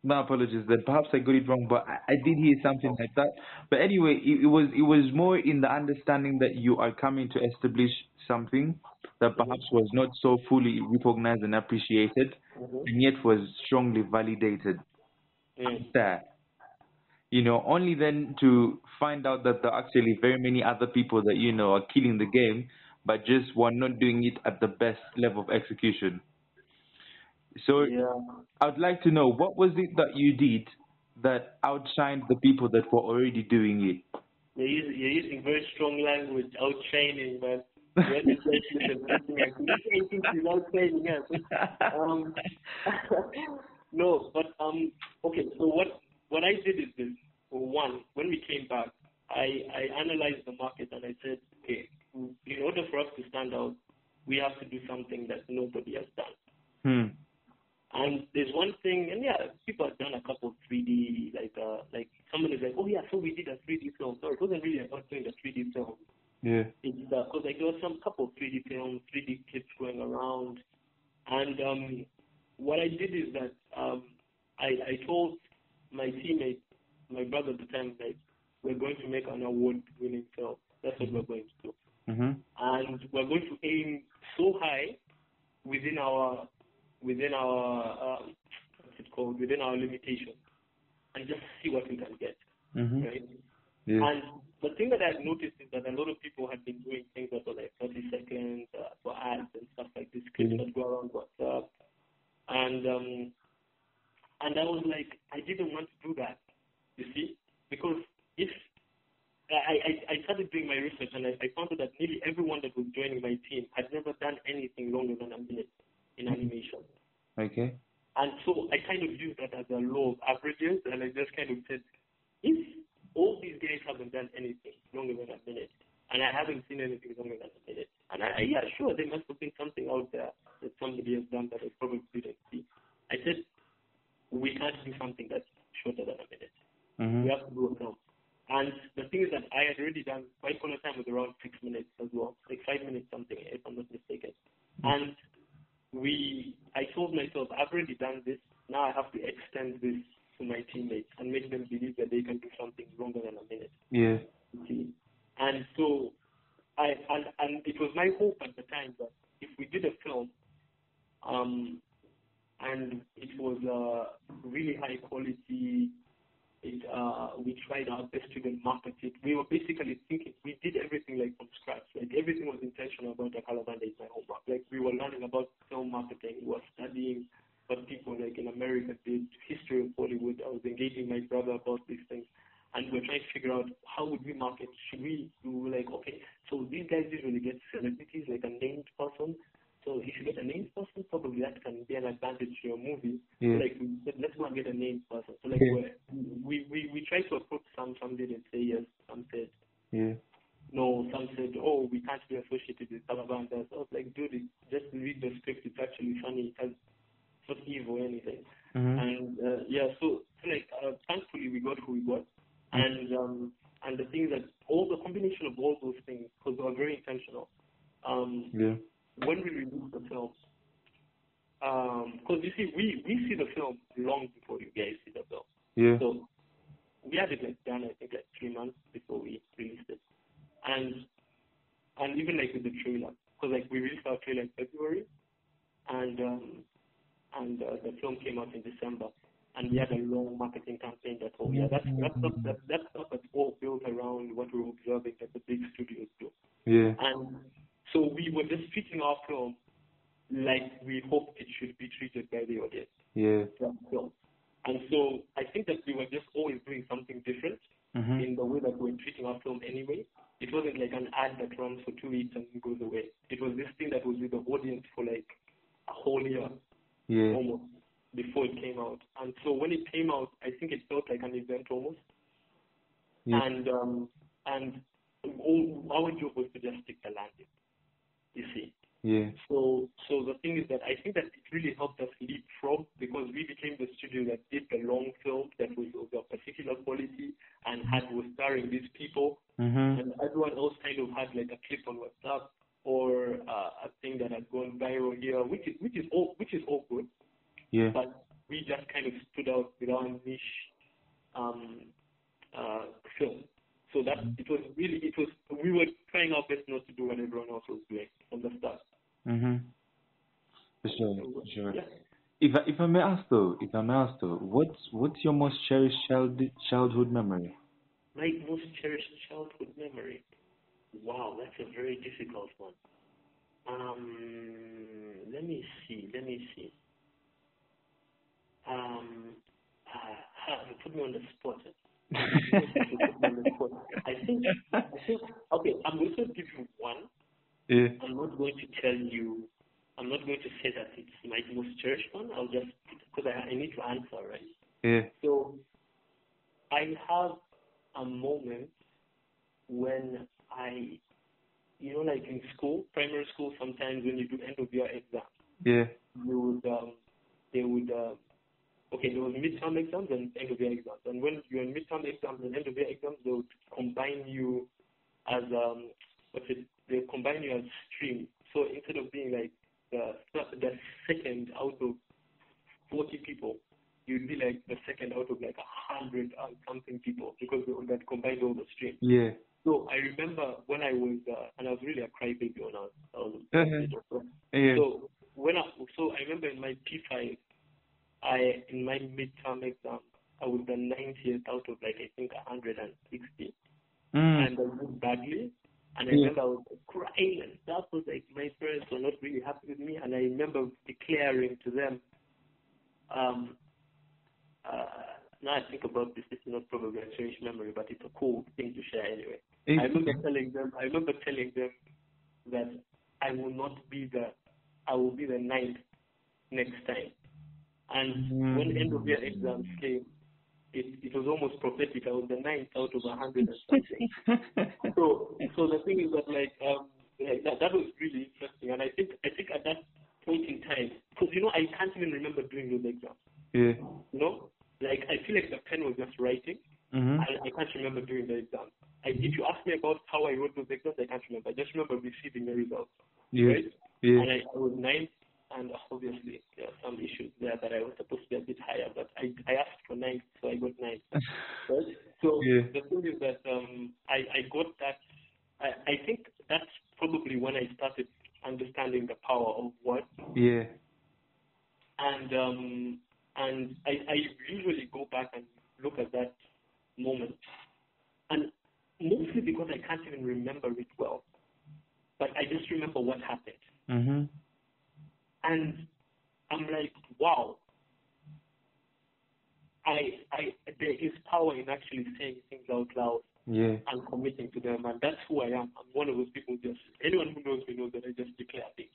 my apologies then perhaps i got it wrong but i, I did hear something like that but anyway it, it was it was more in the understanding that you are coming to establish something that perhaps was not so fully recognized and appreciated Mm-hmm. and yet was strongly validated Mm. there. You know, only then to find out that there are actually very many other people that you know are killing the game, but just were not doing it at the best level of execution. So Yeah. I'd like to know what was it that you did that outshined the people that were already doing it? You're using, you're using very strong language, outshining, man. you're the person that's looking at you. You think she's outtraining us. Um, no, but um, okay. So what what I did is this. One, when we came back, I I analyzed the market and I said, okay, in order for us to stand out, we have to do something that nobody has done. Hmm. And there's one thing, and yeah, people have done a couple of 3D, like, uh, like someone is like, oh yeah, so we did a 3D film. So it wasn't really about doing a 3D film. Yeah. It's because like there was some couple of 3D films, 3D clips going around, and um, what I did is that um, I I told my teammate, my brother at the time, like, we're going to make an award-winning film. That's what we're going to do Mhm. and we're going to aim so high within our within our um, what's it called within our limitations and just see what we can get Mhm. right Yeah. and the thing that I've noticed is that a lot of people have been doing things that were like 30 seconds uh, for ads and stuff like this clips Mhm. that go around WhatsApp and um and I was like I didn't want to do that you see because if I, I, I started doing my research and I, I found out that nearly everyone that was joining my team had never done anything longer than a minute in animation. Okay. And so I kind of used that as a law of averages and I just kind of said, if all these guys haven't done anything longer than a minute, and I haven't seen anything longer than a minute. And I, yeah, sure, there must have been something out there that somebody has done that I probably didn't see. I said, we can't do something that's shorter than a minute. Mm-hmm. We have to do a film. And the thing is that I had already done quite a time was around six minutes as well, like five minutes something, if I'm not mistaken. And we, I told myself, I've already done this. Now I have to extend this to my teammates and make them believe that they can do something longer than a minute. Yeah. See? And so, I and and it was my hope at the time that if we did a film, um, and it was uh, really high quality it, Uh, we tried our best to even market it. We were basically thinking, we did everything like from scratch. Like everything was intentional about the Kalabanda is my homework. Like we were learning about film marketing. We were studying what people like in America did, history of Hollywood. I was engaging my brother about these things. And we're trying to figure out how would we market. Should we do like, okay, so these guys usually get celebrities, like a named person. So if you get a named person, probably that can be an advantage to your movie. Yeah. So like we said, let's go and get a named person. So like Yeah. we we we tried to approach some, some didn't say yes, some said Yeah. no, some said, oh, we can't be associated with Kalabanda. So I was like, dude, just read the script. It's actually funny. It has it's not evil or anything. Mm-hmm. And uh, yeah, so, so like uh, thankfully we got who we got, and um, and the thing is that all the combination of all those things because they were very intentional. Um, Yeah. When we released the film, because you see, we we see the film long before you guys see the film. Yeah. So we had it like done, I think, like three months before we released it, and and even like with the trailer, because like we released our trailer in February, and um, and uh, the film came out in December, and we had a long marketing campaign that oh yeah, that's that's stuff that that's stuff that's all built around what we're observing that the big studios do. Yeah. And we were just treating our film like we hoped it should be treated by the audience. Yeah. film. And so I think that we were just always doing something different Mm-hmm. in the way that we were treating our film anyway. It wasn't like an ad that runs for two weeks and goes away. It was this thing that was with the audience for like a whole year Yeah. almost before it came out. And so when it came out, I think it felt like an event almost. Yeah. And um, and all, our job was to just stick the landing. You see. Yeah. So, so the thing is that I think that it really helped us leapfrog because we became the studio that did the long film that was of a particular quality and had was starring these people, Mm-hmm. and everyone else kind of had like a clip on WhatsApp or uh, a thing that had gone viral here, which is which is all which is all good, Yeah. but we just kind of stood out with our niche um, uh, film. So that it was really it was we were trying our best not to do what everyone else was doing from the start. Mm-hmm. For sure. For sure. Yeah. If I, if I may ask though, if I may ask though, what's what's your most cherished child childhood memory? My most cherished childhood memory. Wow, that's a very difficult one. Um, let me see. Let me see. Um, uh, you put me on the spot. You put me on the spot. I think. I think. Okay, I'm going to give you one. Yeah. I'm not going to tell you. I'm not going to say that it's my most cherished one. I'll just because I, I need to answer right. Yeah. So I have a moment when I, you know, like in school, primary school, sometimes when you do end of year exam, Yeah. you would, um, they would, uh, okay, there was midterm exams and end of year exams. And when you're in midterm exams and end of year exams, they would combine you as, um, what's it, they combine you as stream. So instead of being like the, the second out of 40 people, you'd be like the second out of like a hundred and something people because they would have combined all the streams. Yeah. So I remember when I was, uh, and I was really a crybaby when I was, I was Uh-huh. Yeah. so when I, so I remember in my P5, I in my midterm exam, I was the 90th out of like I think 160, Mm. and I did badly. And I Yeah. remember I was crying, and that was like my parents were not really happy with me. And I remember declaring to them, um, uh, now I think about this, is not probably a cherished memory, but it's a cool thing to share anyway. I remember telling them, I remember telling them that I will not be the, I will be the ninth next time. And when end of year exams came, it, it was almost prophetic. I was the ninth out of a hundred and something. so so the thing is that like um like, that that was really interesting, and I think I think at that point in time, because you know I can't even remember doing those exams. Yeah. You know, like I feel like the pen was just writing. Mhm. I, I can't remember doing the exam. I, if you ask me about how I wrote those exams, I can't remember. I just remember receiving the results. Yeah. Right? Yeah. And I, I was ninth, and obviously there are some issues there that I was supposed to be a bit higher, but I, I asked for ninth, so I got ninth. Right? So Yeah. the thing is that um, I, I got that. I, I think that's probably when I started understanding the power of words Yeah. and um, and I, I usually go back and look at that moment, and mostly because I can't even remember it well, but I just remember what happened, Mhm. and I'm like, wow. I, I, there is power in actually saying things out loud Yeah. and committing to them, and that's who I am. I'm one of those people. Just anyone who knows me knows that I just declare things.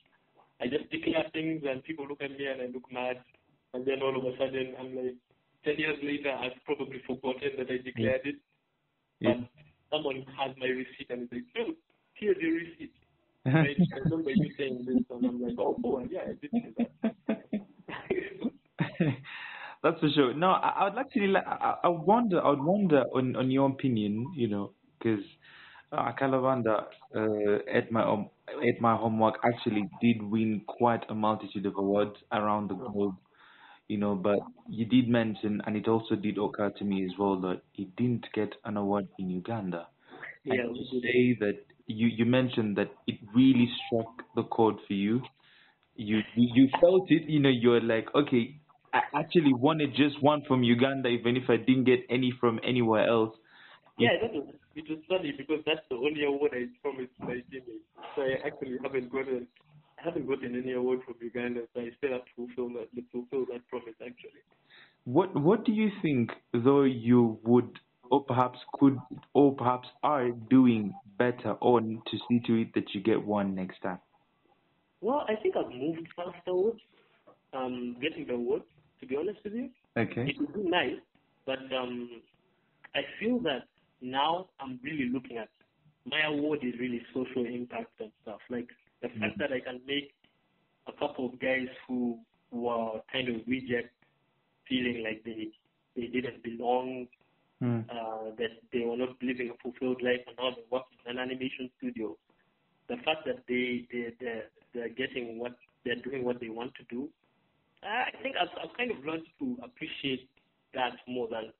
I just declare things, and people look at me and I look mad, and then all of a sudden I'm like, ten years later, I've probably forgotten that I declared it, Yeah. but someone has my receipt and is like, dude, here's your receipt. Right? I remember you saying this, and I'm like, oh boy, yeah, I did say that. That's for sure. No, I, I would actually, like, I, I would wonder, I would wonder on, on your opinion, you know, because uh, Kalabanda uh, at my home, at my homework actually did win quite a multitude of awards around the globe, you know. But you did mention, and it also did occur to me as well that he didn't get an award in Uganda. yeah, and to say that you you mentioned that it really struck the chord for you. You you, you felt it. You know, you're like, okay, I actually wanted just one from Uganda, even if I didn't get any from anywhere else. Yeah, that was it was funny because that's the only award I promised my teammates. So I actually haven't gotten I haven't gotten any award from Uganda, so I still have to fulfill that to fulfill that promise actually. What what do you think, though you would, or perhaps could, or perhaps are doing better on to see to it that you get one next time? Well, I think I've moved awards. Um, getting the award, to be honest with you. Okay. It would be nice, but um, I feel that now I'm really looking at my award is really social impact and stuff. Like the fact that I can make a couple of guys who were kind of rejects feeling like they they didn't belong, Hmm. uh, that they were not living a fulfilled life, and now they work in an animation studio. The fact that they they they're, they're getting what they're doing what they want to do, I think I've, I've kind of learned to appreciate that more than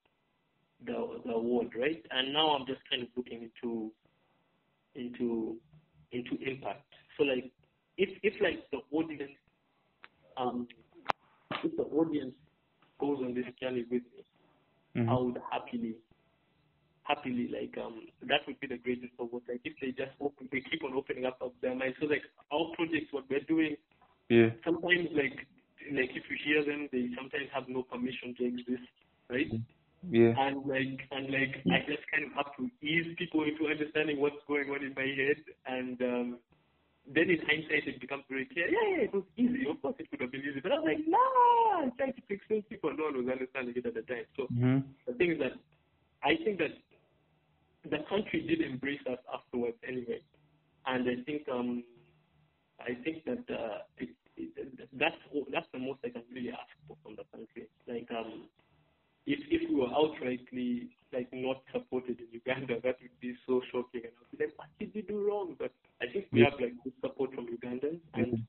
the the award, right? And now I'm just kind of looking into into into impact. So like if if like the audience um if the audience goes on this journey with me, Mhm. I would happily happily like um that would be the greatest award. Like if they just open they keep on opening up of their minds. So like our projects what we're doing Yeah. sometimes like like if you hear them they sometimes have no permission to exist, right? Yeah. and like and like I just kind of have to ease people into understanding what's going on in my head and um then in hindsight it becomes very clear, yeah, yeah, it was easy. Of course it could have been easy. But I was like, nah, I'm trying to fix things people no one was understanding it at the time. So Mhm. the thing is that I think that the country did embrace us afterwards anyway. And I think um I think that uh it, that's that's the most I can really ask for from the country. Like um if if we were outrightly like not supported in Uganda, that would be so shocking. And I'd be like, what did we do wrong? But I think we have like good support from Ugandans, and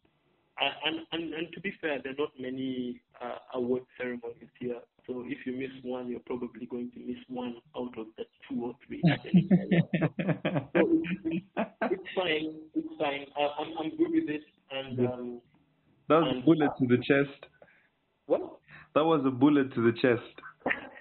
and and, and, and to be fair, there are not many uh, award ceremonies here. So if you miss one, you're probably going to miss one out of the two or three. so it's, it's fine. It's fine. I, I'm I'm good with it. And um, That was a bullet to the chest. what? That was a bullet to the chest.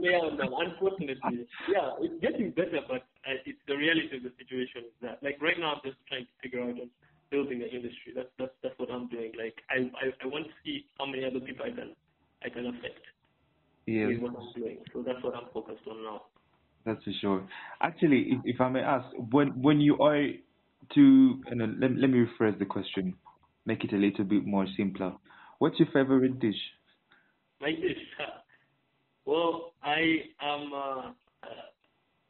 yeah, man. Unfortunately, yeah, it's getting better, but uh, it's the reality of the situation is that, like, right now, I'm just trying to figure out on building the industry. That's that's that's what I'm doing. Like, I I, I want to see how many other people I can I can affect Yes. with what I'm doing. So that's what I'm focused on now. That's for sure. Actually, if, if I may ask, when when you are to, know, let, let me rephrase the question, make it a little bit more simpler. What's your favorite dish? My dish, Well, I am. Uh, uh,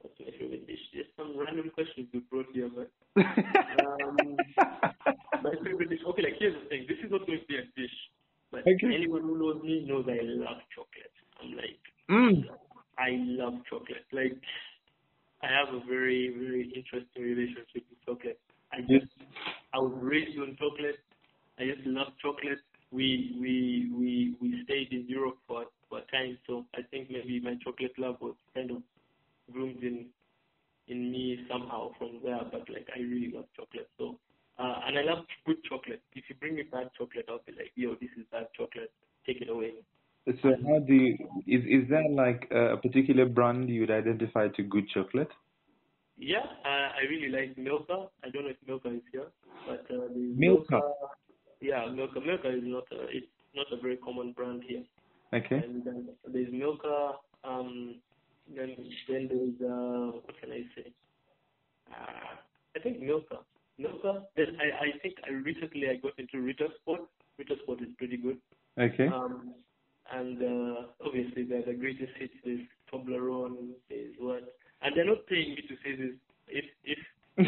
what's my favorite dish? There's some random questions you brought here, man. um, my favorite dish. Okay, like here's the thing. This is not going to be a dish, but Okay. anyone who knows me knows I love chocolate. I'm like, Mm. I love chocolate. Like, I have a very, very interesting relationship with chocolate. I just, I was raised on chocolate. I just love chocolate. We, we, we, we stayed in Europe for, for a time, so I think maybe my chocolate love was kind of groomed in, in me somehow from there. But like, I really love chocolate. So, uh, and I love good chocolate. If you bring me bad chocolate, I'll be like, yo, this is bad chocolate. Take it away. So how do you, is is there like a particular brand you would identify to good chocolate? Yeah, uh, I really like Milka. I don't know if Milka is here, but uh, there's Milka? Yeah, Milka. Milka is not a, it's not a very common brand here. Okay. And then there's Milka. Um, then then there's uh, what can I say? Uh, I think Milka. Milka. Then I I think I recently I got into Ritter Sport. Ritter Sport is pretty good. Okay. Um, and uh, obviously there's the greatest hits. There's Toblerone. There's what? And they're not paying me to say this. If if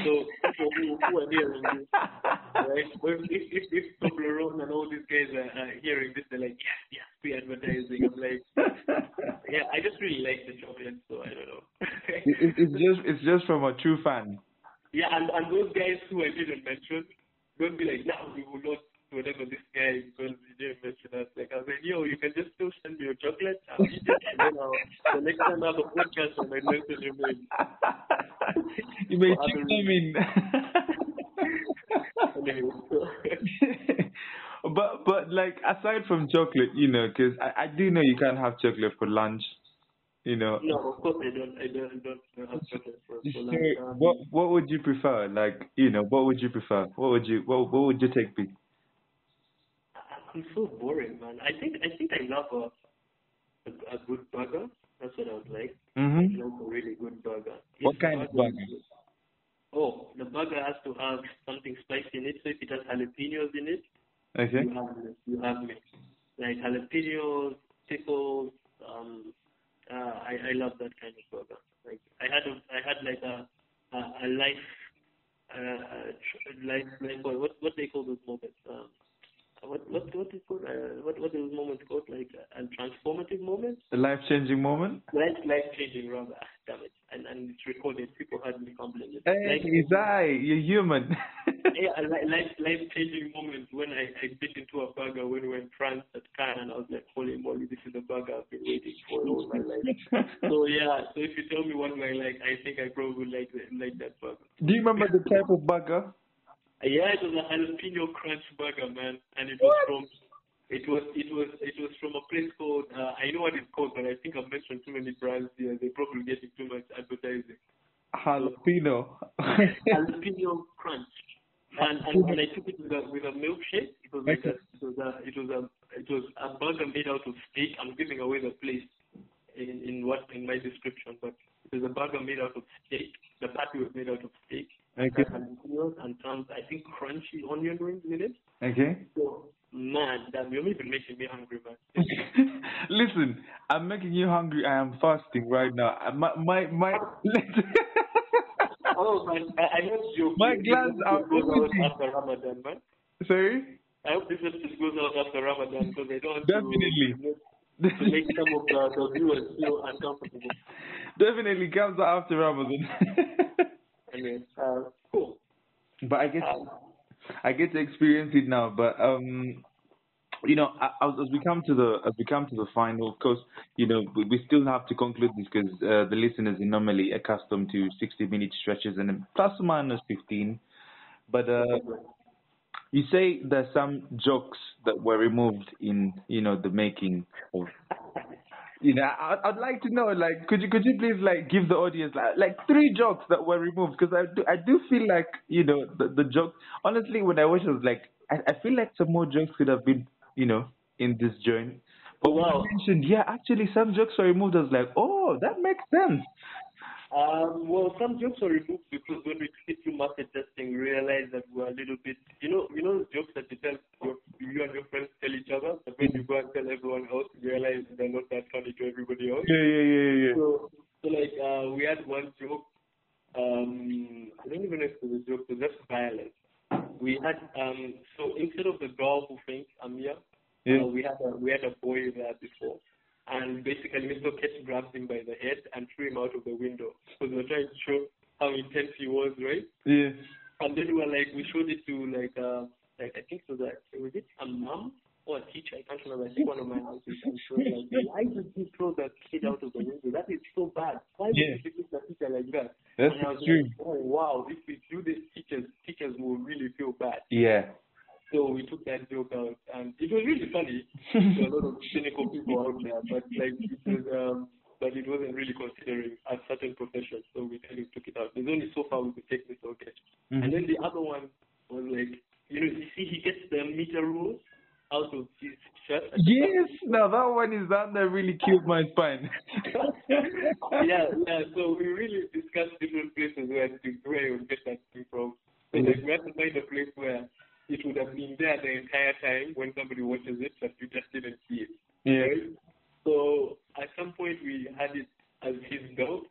so, for who, who are hearing this, right? Well, if if if Toblerone and all these guys are, are hearing this, they're like, yes, yes, free advertising. I'm like, yeah, I just really like the chocolate, so I don't know. It- it- it's just it's just from a true fan. yeah, and and those guys who I didn't mention, don't be like, no, we will not whatever this guy because he didn't mention us. Yo, you can just still send me your chocolate. I'll eat it, and then I'll, the next time I have a podcast, I might your name. you may check them in. But but like aside from chocolate, you know, 'cause I, I do know you can't have chocolate for lunch, you know. no, of course I don't. I don't. I don't have chocolate for, for lunch. What what would you prefer? Like you know, what would you prefer? What would you what what would your take be? I'm so boring, man. I think I think I love a a, a good burger. That's what I would like. I Mhm. love a really good burger. What If kind of burger? Oh, the burger has to have something spicy in it. So if it has jalapenos in it, Okay. you have me. You have me. Like jalapenos, pickles. Um, uh, I I love that kind of burger. Like I had a I had like a a, a life uh, life like what what what they call those moments. Um, what what what is called uh, what what are those called like a, a transformative moment? A life changing moment. Life life changing rather. Damn it! And and it's recorded. People heard me complaining. Hey, Life- it's I. You're human. yeah, life life changing moment when I, I bit into a burger when we were in France at Cannes and I was like, holy moly, this is the burger I've been waiting for all my life. So yeah, so if you tell me what I like, I think I probably would like like that burger. Do you remember the type of burger? Yeah, it was a jalapeno crunch burger, man, and it was from it was it was it was from a place called uh, I know what it's called, but I think I've mentioned too many brands here. They're probably getting too much advertising. Jalapeno. jalapeno crunch. And, and when I took it with a with a milkshake, it was like a, it was a it was a it was a burger made out of steak. I'm giving away the place in in what in my description, but it was a burger made out of steak. The patty was made out of steak. Okay. And some I think crunchy onion rings in it. okay. So man, damn, you're even making me hungry, man. Listen, I'm making you hungry. I am fasting right now. My my my. oh man, I, I hope you. My glands are out after Ramadan, man. Sorry. I hope this episode goes out after Ramadan because I don't Definitely. to, to make some of the, the viewers feel uncomfortable. Definitely comes out after Ramadan. Uh, cool. but I guess Um, I get to experience it now. But um, you know, as, as we come to the as we come to the final, of course, you know, we, we still have to conclude this because uh, the listeners are normally accustomed to 60 minute stretches and plus or minus 15. But uh, you say there's some jokes that were removed in you know the making of you know I, I'd like to know like could you could you please like give the audience like, like three jokes that were removed? Because I do I do feel like you know the the joke honestly when I watched it I was like I, I feel like some more jokes could have been you know in this joint. But when you Wow. mentioned yeah actually some jokes were removed I was like oh that makes sense Um, well, some jokes are removed because when we did through market testing, we realized that we're a little bit, you know, you know, jokes that you tell your, you and your friends tell each other, but when you go and tell everyone else, you realize they're not that funny to everybody else. Yeah, yeah, yeah, yeah. So, so like uh, we had one joke. Um, I don't even know if it was a joke. It was just violence. We had um, so instead of the girl who faints, Amia, Yeah. uh, we had a we had a boy there before, and basically Mr. Ketch grabbed him by the head and threw him out of the window because we were trying to show how intense he was, right? Yeah. And then we were like, we showed it to like, uh, like I think it was a, was it a mom or a teacher? I can't remember. I think one of my houses. And she was like, why did you throw that kid out of the window? That is so bad. Why would Yeah. you treat the teacher like that? That's and I was extreme. like, oh wow, if we do this, teachers, teachers will really feel bad. Yeah. So we took that joke out, and it was really funny. were a lot of cynical people out there, but like it was, um, but it wasn't really considering a certain profession, so we kind of took it out. There's only so far we could take this okay. Mhm. And then the other one was like, you know, you see, he gets the meter rules out of his shirt. Yes, now that one is that that really killed my spine. yeah, yeah. So we really discussed different places where to where you get that thing from. So like we had to find a place where it would have been there the entire time when somebody watches it, but you just didn't see it. Yeah. Right? So at some point we had it as his belt.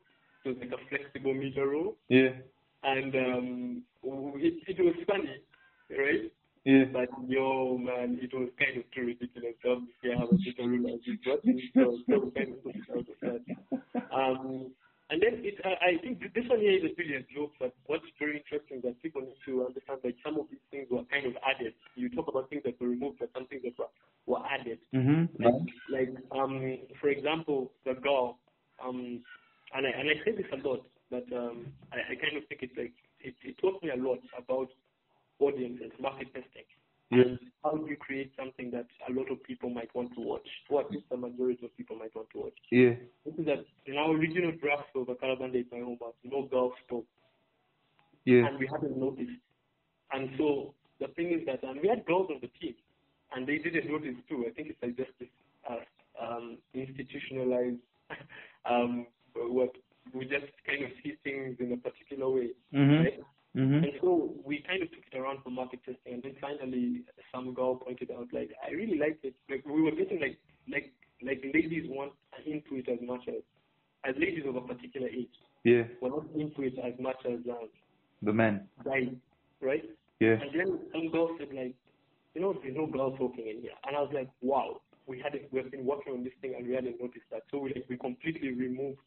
It was like a flexible meter rule, Yeah. and um, it, it was funny, right? Yeah. But yo, man, it was kind of too ridiculous. Obviously, I have a meter rule as it was, so, so kind of out of that. Um, and then it, I, I think this one here is a brilliant joke, but what's very interesting that people need to understand that some of these things were kind of added. You talk about things that were removed, but some things that were, were added. Mhm. Like, like um, for example, the girl, um, and I, and I say this a lot, but um, I, I kind of think it's like, it, it taught me a lot about audiences, market testing. Yeah. And how do you create something that a lot of people might want to watch, or at least the majority of people might want to watch? Yeah. This is that in our original draft of a Kalabanda Ate My Home no girls spoke, Yeah. and we hadn't noticed. And so the thing is that, and we had girls on the team, and they didn't notice too. I think it's like just this uh, um, institutionalized, um, what we just kind of see things in a particular way, Mhm. right? Mhm. And so we kind of took it around for market testing, and then finally some girl pointed out, like, I really like it. Like we were getting like like like ladies want into it as much as as ladies of a particular age. Yeah. We're not into it as much as um, The man. guys, right? Yeah. And then some girl said like, you know, there's no girl talking in here, and I was like, wow, we hadn't we've been working on this thing and we hadn't noticed that. So we like we completely removed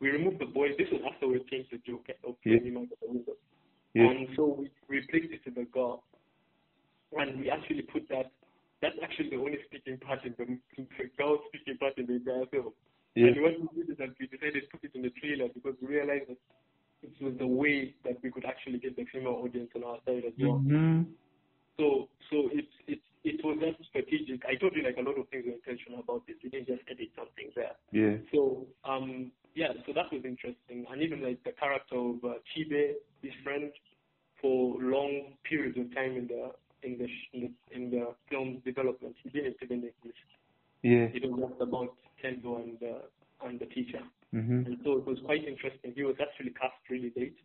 we removed the boy. This was after we changed the joke of Yeah. out of the window. Yeah. And so we replaced it with a girl. And we actually put that, that's actually the only speaking part in the, the girl speaking part in the entire film. Yeah. And what we did is that we decided to put it in the trailer because we realized that it was the way that we could actually get the female audience on our side as well. Mhm. So, so it, it, it was just strategic. I told you like a lot of things were intentional about this. We didn't just edit something there. Yeah. So um yeah, so that was interesting, and even like the character of uh, Chibe, his friend, for long periods of time in the in the in the, in the film's development, he didn't even exist. Yeah. It was just about Kenzo and uh, and the teacher, Mhm. and so it was quite interesting. He was actually cast really late,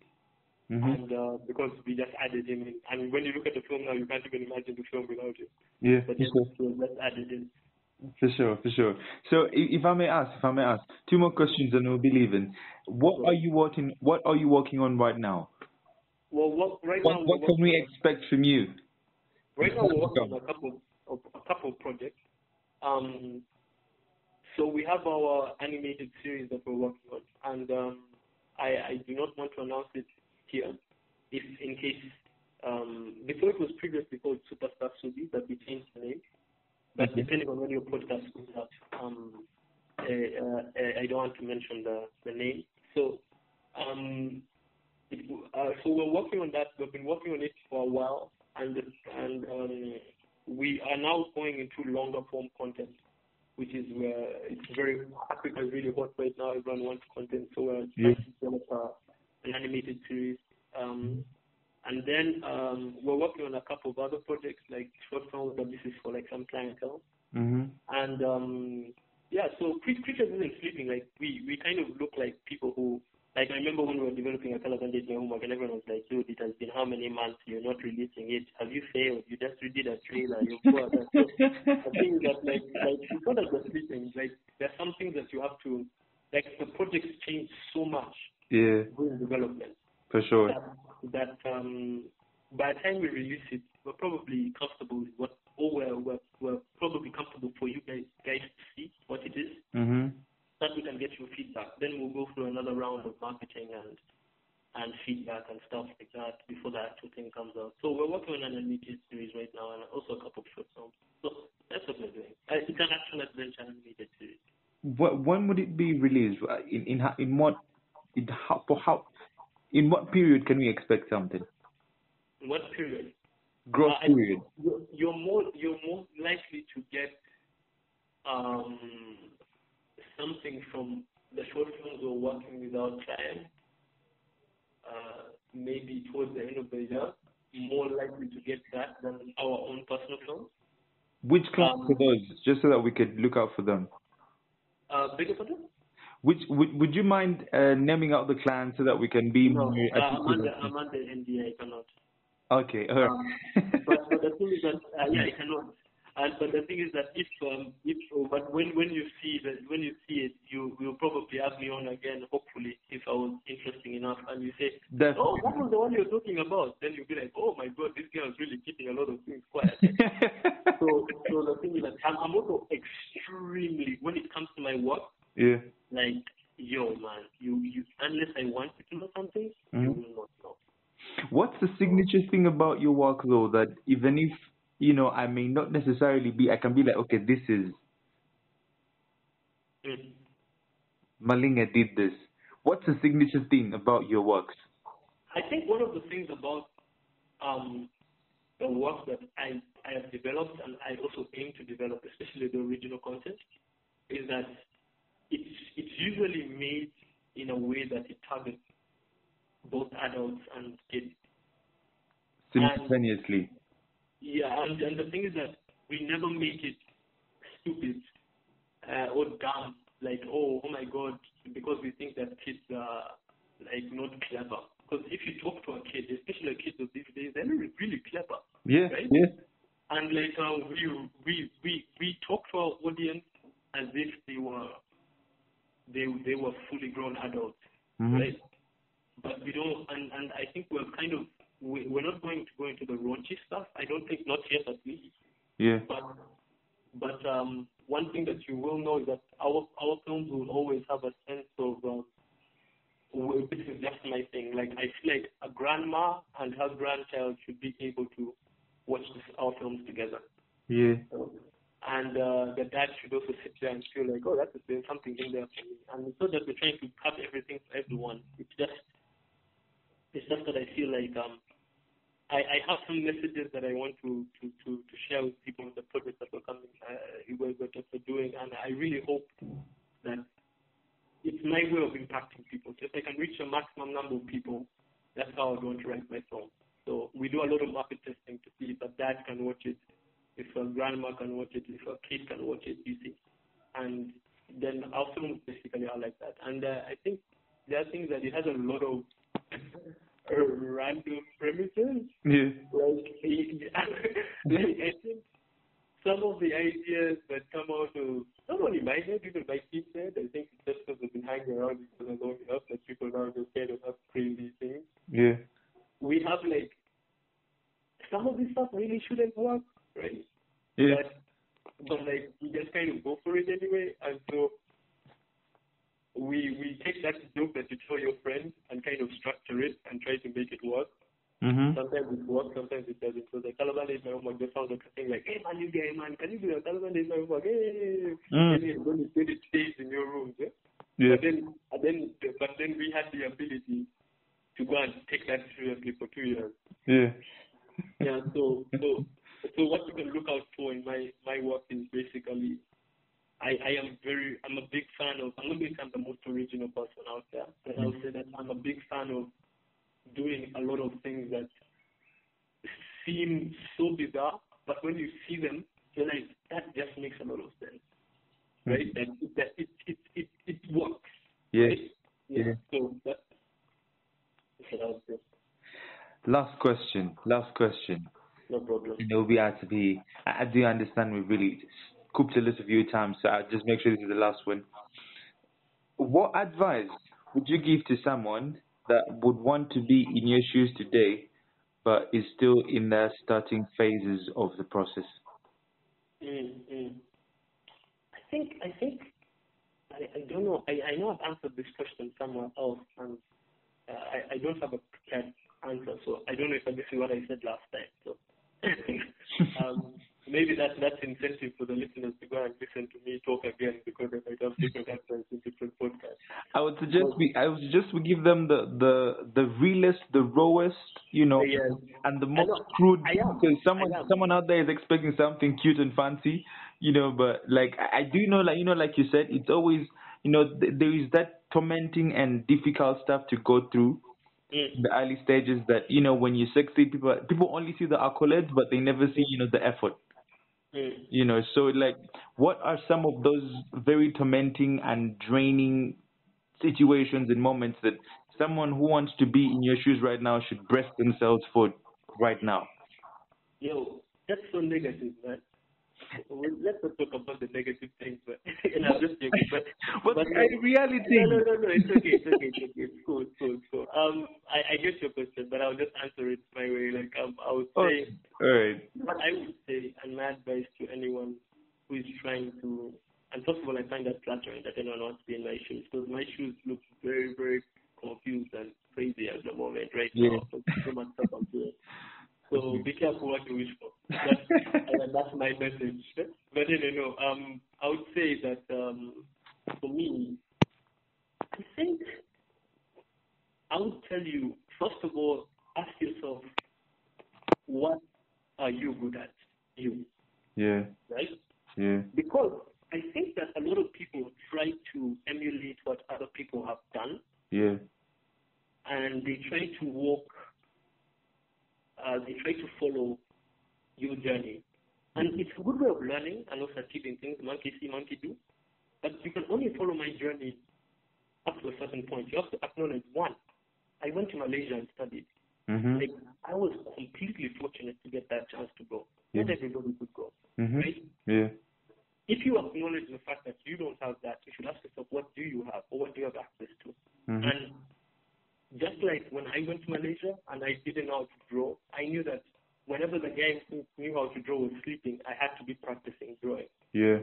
Mhm. and uh, because we just added him in, and when you look at the film now, you can't even imagine the film without him. Yeah. But For yes, sure. he was just added in. For sure. For sure. So, i- if I may ask, if I may ask, two more questions, and we'll be leaving. What are you working? What are you working on right now? Well, what, right now What What we're can we on- expect from you? Right now we're working on a couple of a couple of projects. Um, so we have our animated series that we're working on, and um, I, I do not want to announce it here, if in case um, before it was previously called Superstar Subi, but we changed the name. But Okay. depending on when your podcast comes out, um, uh, uh, uh, I don't want to mention the, the name. So um, it, uh, so we're working on that. We've been working on it for a while, and and um, we are now going into longer form content, which is where it's very Africa is really hot right now. Everyone wants content, so we're Yeah. trying to develop an animated series. Um, and then um, we're working on a couple of other projects like short this is for like some clientele. Mhm. And um, yeah, so Cre- creatures isn't sleeping. Like we, we kind of look like people who like I remember when we were developing a color did my homework and everyone was like, dude, it has been how many months you're not releasing it? Have you failed? You just redid a trailer, you've got that. So I think that like like it's not just the things, like there's some things that you have to like the projects change so much Yeah, during development for sure. that, that um by the time we release it we're probably comfortable with what or we're, we're, we're probably comfortable for you guys guys to see what it is Mhm. that we can get your feedback. Then we'll go through another round of marketing and and feedback and stuff like that before the actual thing comes out. So we're working on an animated series right now and also a couple of short films. So that's what we're doing. Uh, it's an action adventure animated series. What when would it be released? Uh, In in in what in how for how in what period can we expect something? What period? Growth Uh, period. You're, more you're more likely to get um something from the short films we're working with our client. Uh, maybe towards the end of the year, more likely to get that than our own personal films. Which clients Um, are those? Just so that we could look out for them. Uh, your pardon? Which would would you mind uh, naming out the clients so that we can be No, more uh, I'm under? I'm under NDA. I cannot. Okay, all Um, but, but the thing is that uh, yeah, I cannot. And but the thing is that if um if but when when you see that when you see it, you will probably have me on again. Hopefully, if I was interesting enough, and you say, Definitely. oh, that was the one you're talking about, then you'll be like, oh my god, this guy is really keeping a lot of things quiet. so so the thing is that I'm, I'm also extremely when it comes to my work, yeah. like yo man, you you unless I want you to know something, you Mhm. will not know. What's the signature thing about your work though that even if you know I may not necessarily be, I can be like, okay, this is Mm. Malinga did this. What's the signature thing about your works? I think one of the things about um, the work that I, I have developed and I also aim to develop, especially the original content, is that it's it's usually made in a way that it targets both adults and kids. Simultaneously. Yeah, and, and the thing is that we never make it stupid uh, or dumb, like oh, oh my god, because we think that kids are like not clever. Because if you talk to a kid, especially a kid of these days, they're really, really clever. Yeah, Right? yeah. And like uh, we we we we talk to our audience as if they were they they were fully grown adults, Mhm. right? But we don't, and and I think we're kind of we, we're not going to go into the raunchy stuff. I don't think not yet at least. Yeah. But but um, one thing that you will know is that our our films will always have a sense of um, this is just my thing. Like I feel like a grandma and her grandchild should be able to watch this, our films together. Yeah. And uh, the dad should also sit there and feel like, oh, that's there's something in there for me. And not that we're trying to have everything for everyone. It's just it's just that I feel like um, I, I have some messages that I want to, to, to, to share with people the projects that we're coming, uh, we're, we're, doing, and I really hope that it's my way of impacting people. So if I can reach a maximum number of people, that's how I want to rank my film. So we do a lot of market testing to see if a dad can watch it, if a grandma can watch it, if a kid can watch it, you see. And then our films basically are like that. And uh, I think the other thing is that it has a lot of random premises. Yeah. Like, like I think some of the ideas that come out of not only my head, even my kids' head, I think it's just because they've been hanging around each other long enough that people now just kind of have crazy things. Yeah. We have like some of this stuff really shouldn't work, right? Yeah. But but like we just kind of go for it anyway, and so we we take that joke that you tell your friends and kind of structure it and try to make it work. Mhm. Sometimes it works, sometimes it doesn't. So the Kalabanda is my homework. They found a thing like, hey man, you guy man, can you do that? Kalabanda is my homework. Hey, Mm. and then it, when it stays in your rooms, yeah. Yeah. But then, and then, but then we had the ability to go and take that seriously for two years. Yeah. Yeah. So, so, so what you can look out for in my my work is basically, I I am very I'm a big fan of I'm not going to say I'm the most original person out there, but I'll mm-hmm. say that I'm a big fan of doing a lot of things that seem so bizarre, but when you see them, you're like that just makes a lot of sense, mm-hmm. right? That that it it it it works. Yeah. Right? yeah. Yeah. So that, so that it. Last question. Last question. No problem. And it will be out to be. I, I do understand we've really cooped a list a few times, so I'll just make sure this is the last one. What advice would you give to someone that would want to be in your shoes today, but is still in the starting phases of the process? Mm, mm. I think I think I, I don't know. I, I know I've answered this question somewhere else, and uh, I, I don't have a prepared answer, so I don't know if this is what I said last time. So um, maybe that that's incentive for the listeners to go and listen to me talk again because I might have different answers in different podcasts. I would suggest we I would suggest we give them the the the realest, the rawest, you know, Yes. and the most crude. Because someone someone out there is expecting something cute and fancy, you know. But like I I do know, like you know, like you said, it's always you know th- there is that tormenting and difficult stuff to go through Mm. the early stages. That you know when you succeed, people people only see the accolades, but they never see you know the effort. Mm. You know, so like, what are some of those very tormenting and draining situations and moments that someone who wants to be in your shoes right now should brace themselves for right now? Yo, that's so negative, man. Well, let's not talk about the negative things, but and I'm just joking. But But but in reality, no, no, no, no, it's okay, it's okay, it's okay. It's cool, it's cool, it's cool. Um, I, I get your question, but I'll just answer it my way. Like um, I would say. Oh, all right. what I would say, and my advice to anyone who is trying to, and first of all, I find that flattering that anyone wants to be in my shoes because my shoes look very, very confused and crazy at the moment right Yeah. now. So, so much stuff I'm doing. So be careful what you wish for. That's, and that's my message. But you know, um, I would say that um, for me, I think I would tell you first of all, ask yourself, what are you good at? You, Yeah, right? yeah, Because I think that a lot of people try to emulate what other people have done, yeah, and they try to walk, uh, they try to follow your journey. And it's a good way of learning and also achieving things, monkey see, monkey do. But you can only follow my journey up to a certain point. You have to acknowledge one, I went to Malaysia and studied. mhm, Like, I was completely fortunate to get that chance to go. Not everybody could go, mhm, right? yeah, If you acknowledge the fact that you don't have that, you should ask yourself, what do you have or what do you have access to? mhm, And just like when I went to Malaysia and I didn't know how to draw, I knew that whenever the guy who knew how to draw was sleeping, I had to be practicing drawing. yeah,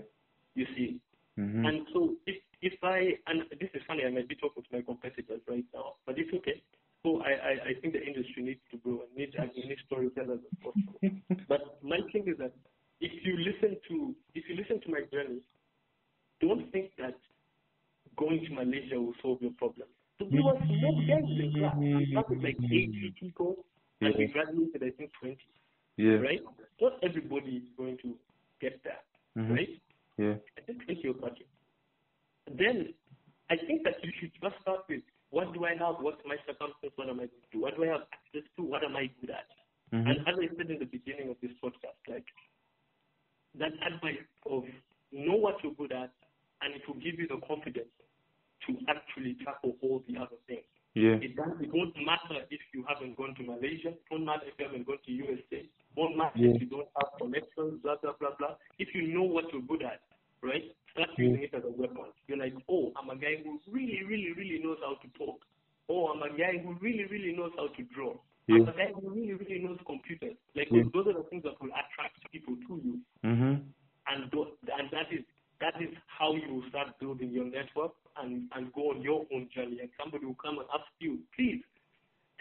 You see, mhm, and so if if I and this is funny, I might be talking to my competitors right now, but it's okay. So I, I, I think the industry needs to grow and needs as many storytellers as possible. But my thing is that if you listen to if you listen to my journey, don't think that going to Malaysia will solve your problem. So we were small gangs in class. We started like 80 people, and we graduated I think 20. yeah, Right? Not everybody is going to get that. mhm, Right? yeah, I think 20 or 30. Then I think that you should just start with what do I have? What's my circumstance? What am I going to do? What do I have access to? What am I good at? mhm, And as I said in the beginning of this podcast, like that advice of know what you're good at, and it will give you the confidence to actually tackle all the other things. yeah, It, does, it won't matter if you haven't gone to Malaysia. It won't matter if you haven't gone to USA. It won't matter Yeah. if you don't have connections, blah, blah, blah, blah. If you know what you're good at, right, start Yeah. using it as a weapon. You're like, oh, I'm a guy who really, really, really knows how to talk. Oh, I'm a guy who really, really knows how to draw. I'm a guy who really, really knows computers. Like, Yeah. those are the things that will attract people to you mhm, and and that is that is how you will start building your network and and go on your own journey. And somebody will come and ask you, please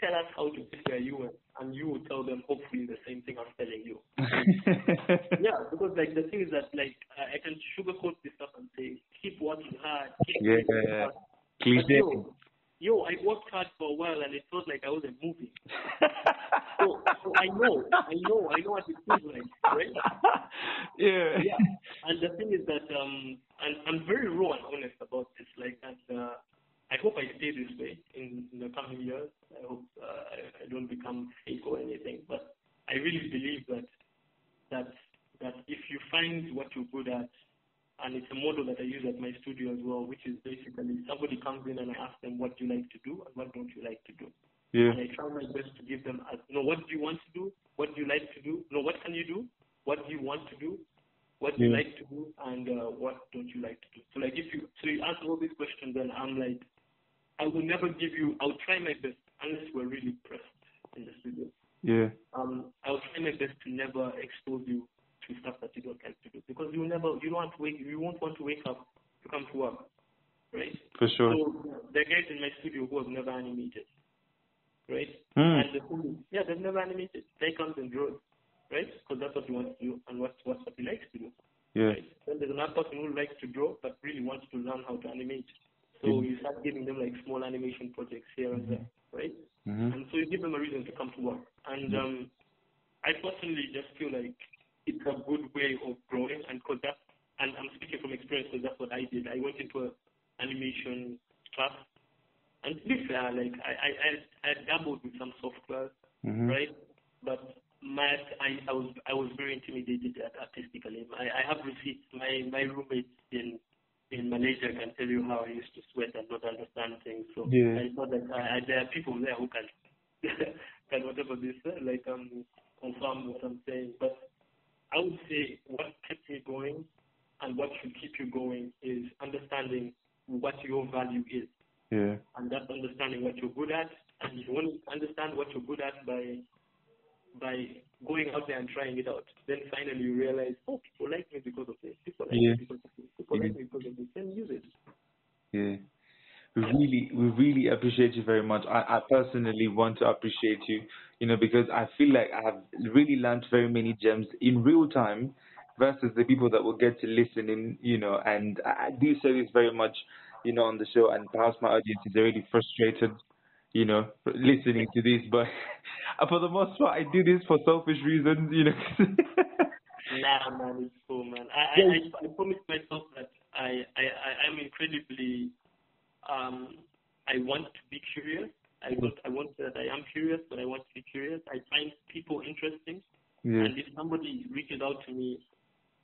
tell us how to get where you and you will tell them hopefully the same thing I'm telling you. Yeah, because like the thing is that like I can sugarcoat this stuff and say keep working hard, keep Yeah, working hard. Cliche. yo, yo, I worked hard for a while and it felt like I wasn't moving. So, so I know, I know, I know what it feels like, right? yeah. yeah. And the thing is that um, and I'm very raw and honest about this. Like that, uh, I hope I stay this way in, in the coming years. I hope uh, I, I don't become fake or anything. But I really believe that that that if you find what you're good at, and it's a model that I use at my studio as well, which is basically somebody comes in and I ask them what do you like to do and what don't you like to do. Yeah. And I try my best to give them, a, you know, what do you want to do? What do you like to do? No, what can you do? What do you want to do? What do you like to do? And uh, what don't you like to do? So like if you, so you answer all these questions, then I'm like, I will never give you. I'll try my best unless we're really pressed in the studio. Yeah. Um, I'll try my best to never expose you to stuff that you don't like to do because you never, you don't want to wake, you won't want to wake up to come to work, right? For sure. So there are guys in my studio who have never animated, right? Hmm. And the is, yeah, they've never animated. They comes and draws, right? Because that's what he wants to do and what's what's what he likes to do. Yeah. Right? Then there's another person who likes to draw but really wants to learn how to animate. So Mhm. you start giving them like small animation projects here and there, right? Mhm. And so you give them a reason to come to work. And um, I personally just feel like it's a good way of growing, and because that, and I'm speaking from experience because that's what I did. I went into a animation class, and to be fair, like I I I, I dabbled with some software, Mhm. right? But my I, I was I was very intimidated at artistically. I, I have receipts. My my roommate in in Malaysia can tell you how I used to sweat and not understand things. So Yeah. I thought that I, I, there are people there who can whatever this uh, like um confirm what I'm saying. But I would say what kept me going and what should keep you going is understanding what your value is Yeah. and that's understanding what you're good at. And you want to understand what you're good at by by going out there and trying it out. Then finally you realize, oh, people like me because of this. People like Yeah. me because of this. People like me because of this. Then use it. Yeah. We really, we really appreciate you very much. I, I personally want to appreciate you, you know, because I feel like I have really learned very many gems in real time versus the people that will get to listen in, you know, and I, I do say this very much, you know, on the show and perhaps my audience is already frustrated, you know, listening to this, but for the most part, I do this for selfish reasons, you know. Nah, man, it's cool, man. I, I, I, I promised myself that I, I, I, I'm incredibly, um, I want to be curious. I mm-hmm. want, I want that I am curious, but I want to be curious. I find people interesting. yeah. And if somebody reaches out to me,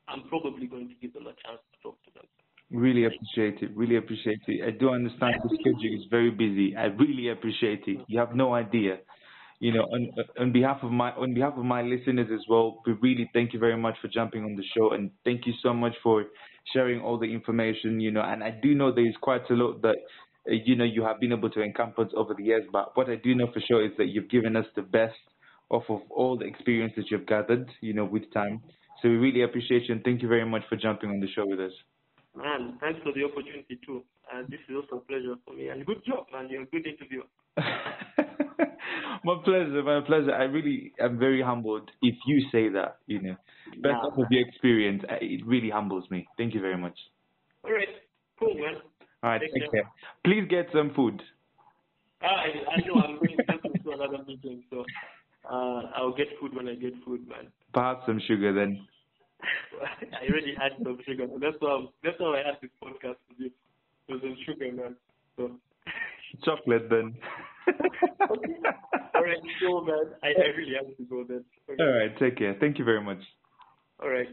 I'm probably going to give them a chance to talk to them. Really appreciate it. Really appreciate it. I do understand the schedule is very busy. I really appreciate it. You have no idea. You know, on on behalf of my on behalf of my listeners as well, we really thank you very much for jumping on the show and thank you so much for sharing all the information. You know, and I do know there is quite a lot that you know you have been able to encompass over the years. But what I do know for sure is that you've given us the best off of all the experience that you've gathered. You know, with time. So we really appreciate you and thank you very much for jumping on the show with us. Man, thanks for the opportunity too. Uh, this is also a pleasure for me. And good job, man. You're a good interviewer. my pleasure, my pleasure. I really am very humbled if you say that, you know. Best Nah, of your experience, it really humbles me. Thank you very much. All right. Cool, man. All right, Take take care. care. Please get some food. Ah, I, I know I'm going to another meeting, so uh, I'll get food when I get food, man. Perhaps some sugar then. I already had some sugar. That's why that's how I had this podcast with you. It was on sugar, man. So, Chocolate then. all right, cool, man. I, I really have to go then. Okay. All right, take care. Thank you very much. All right.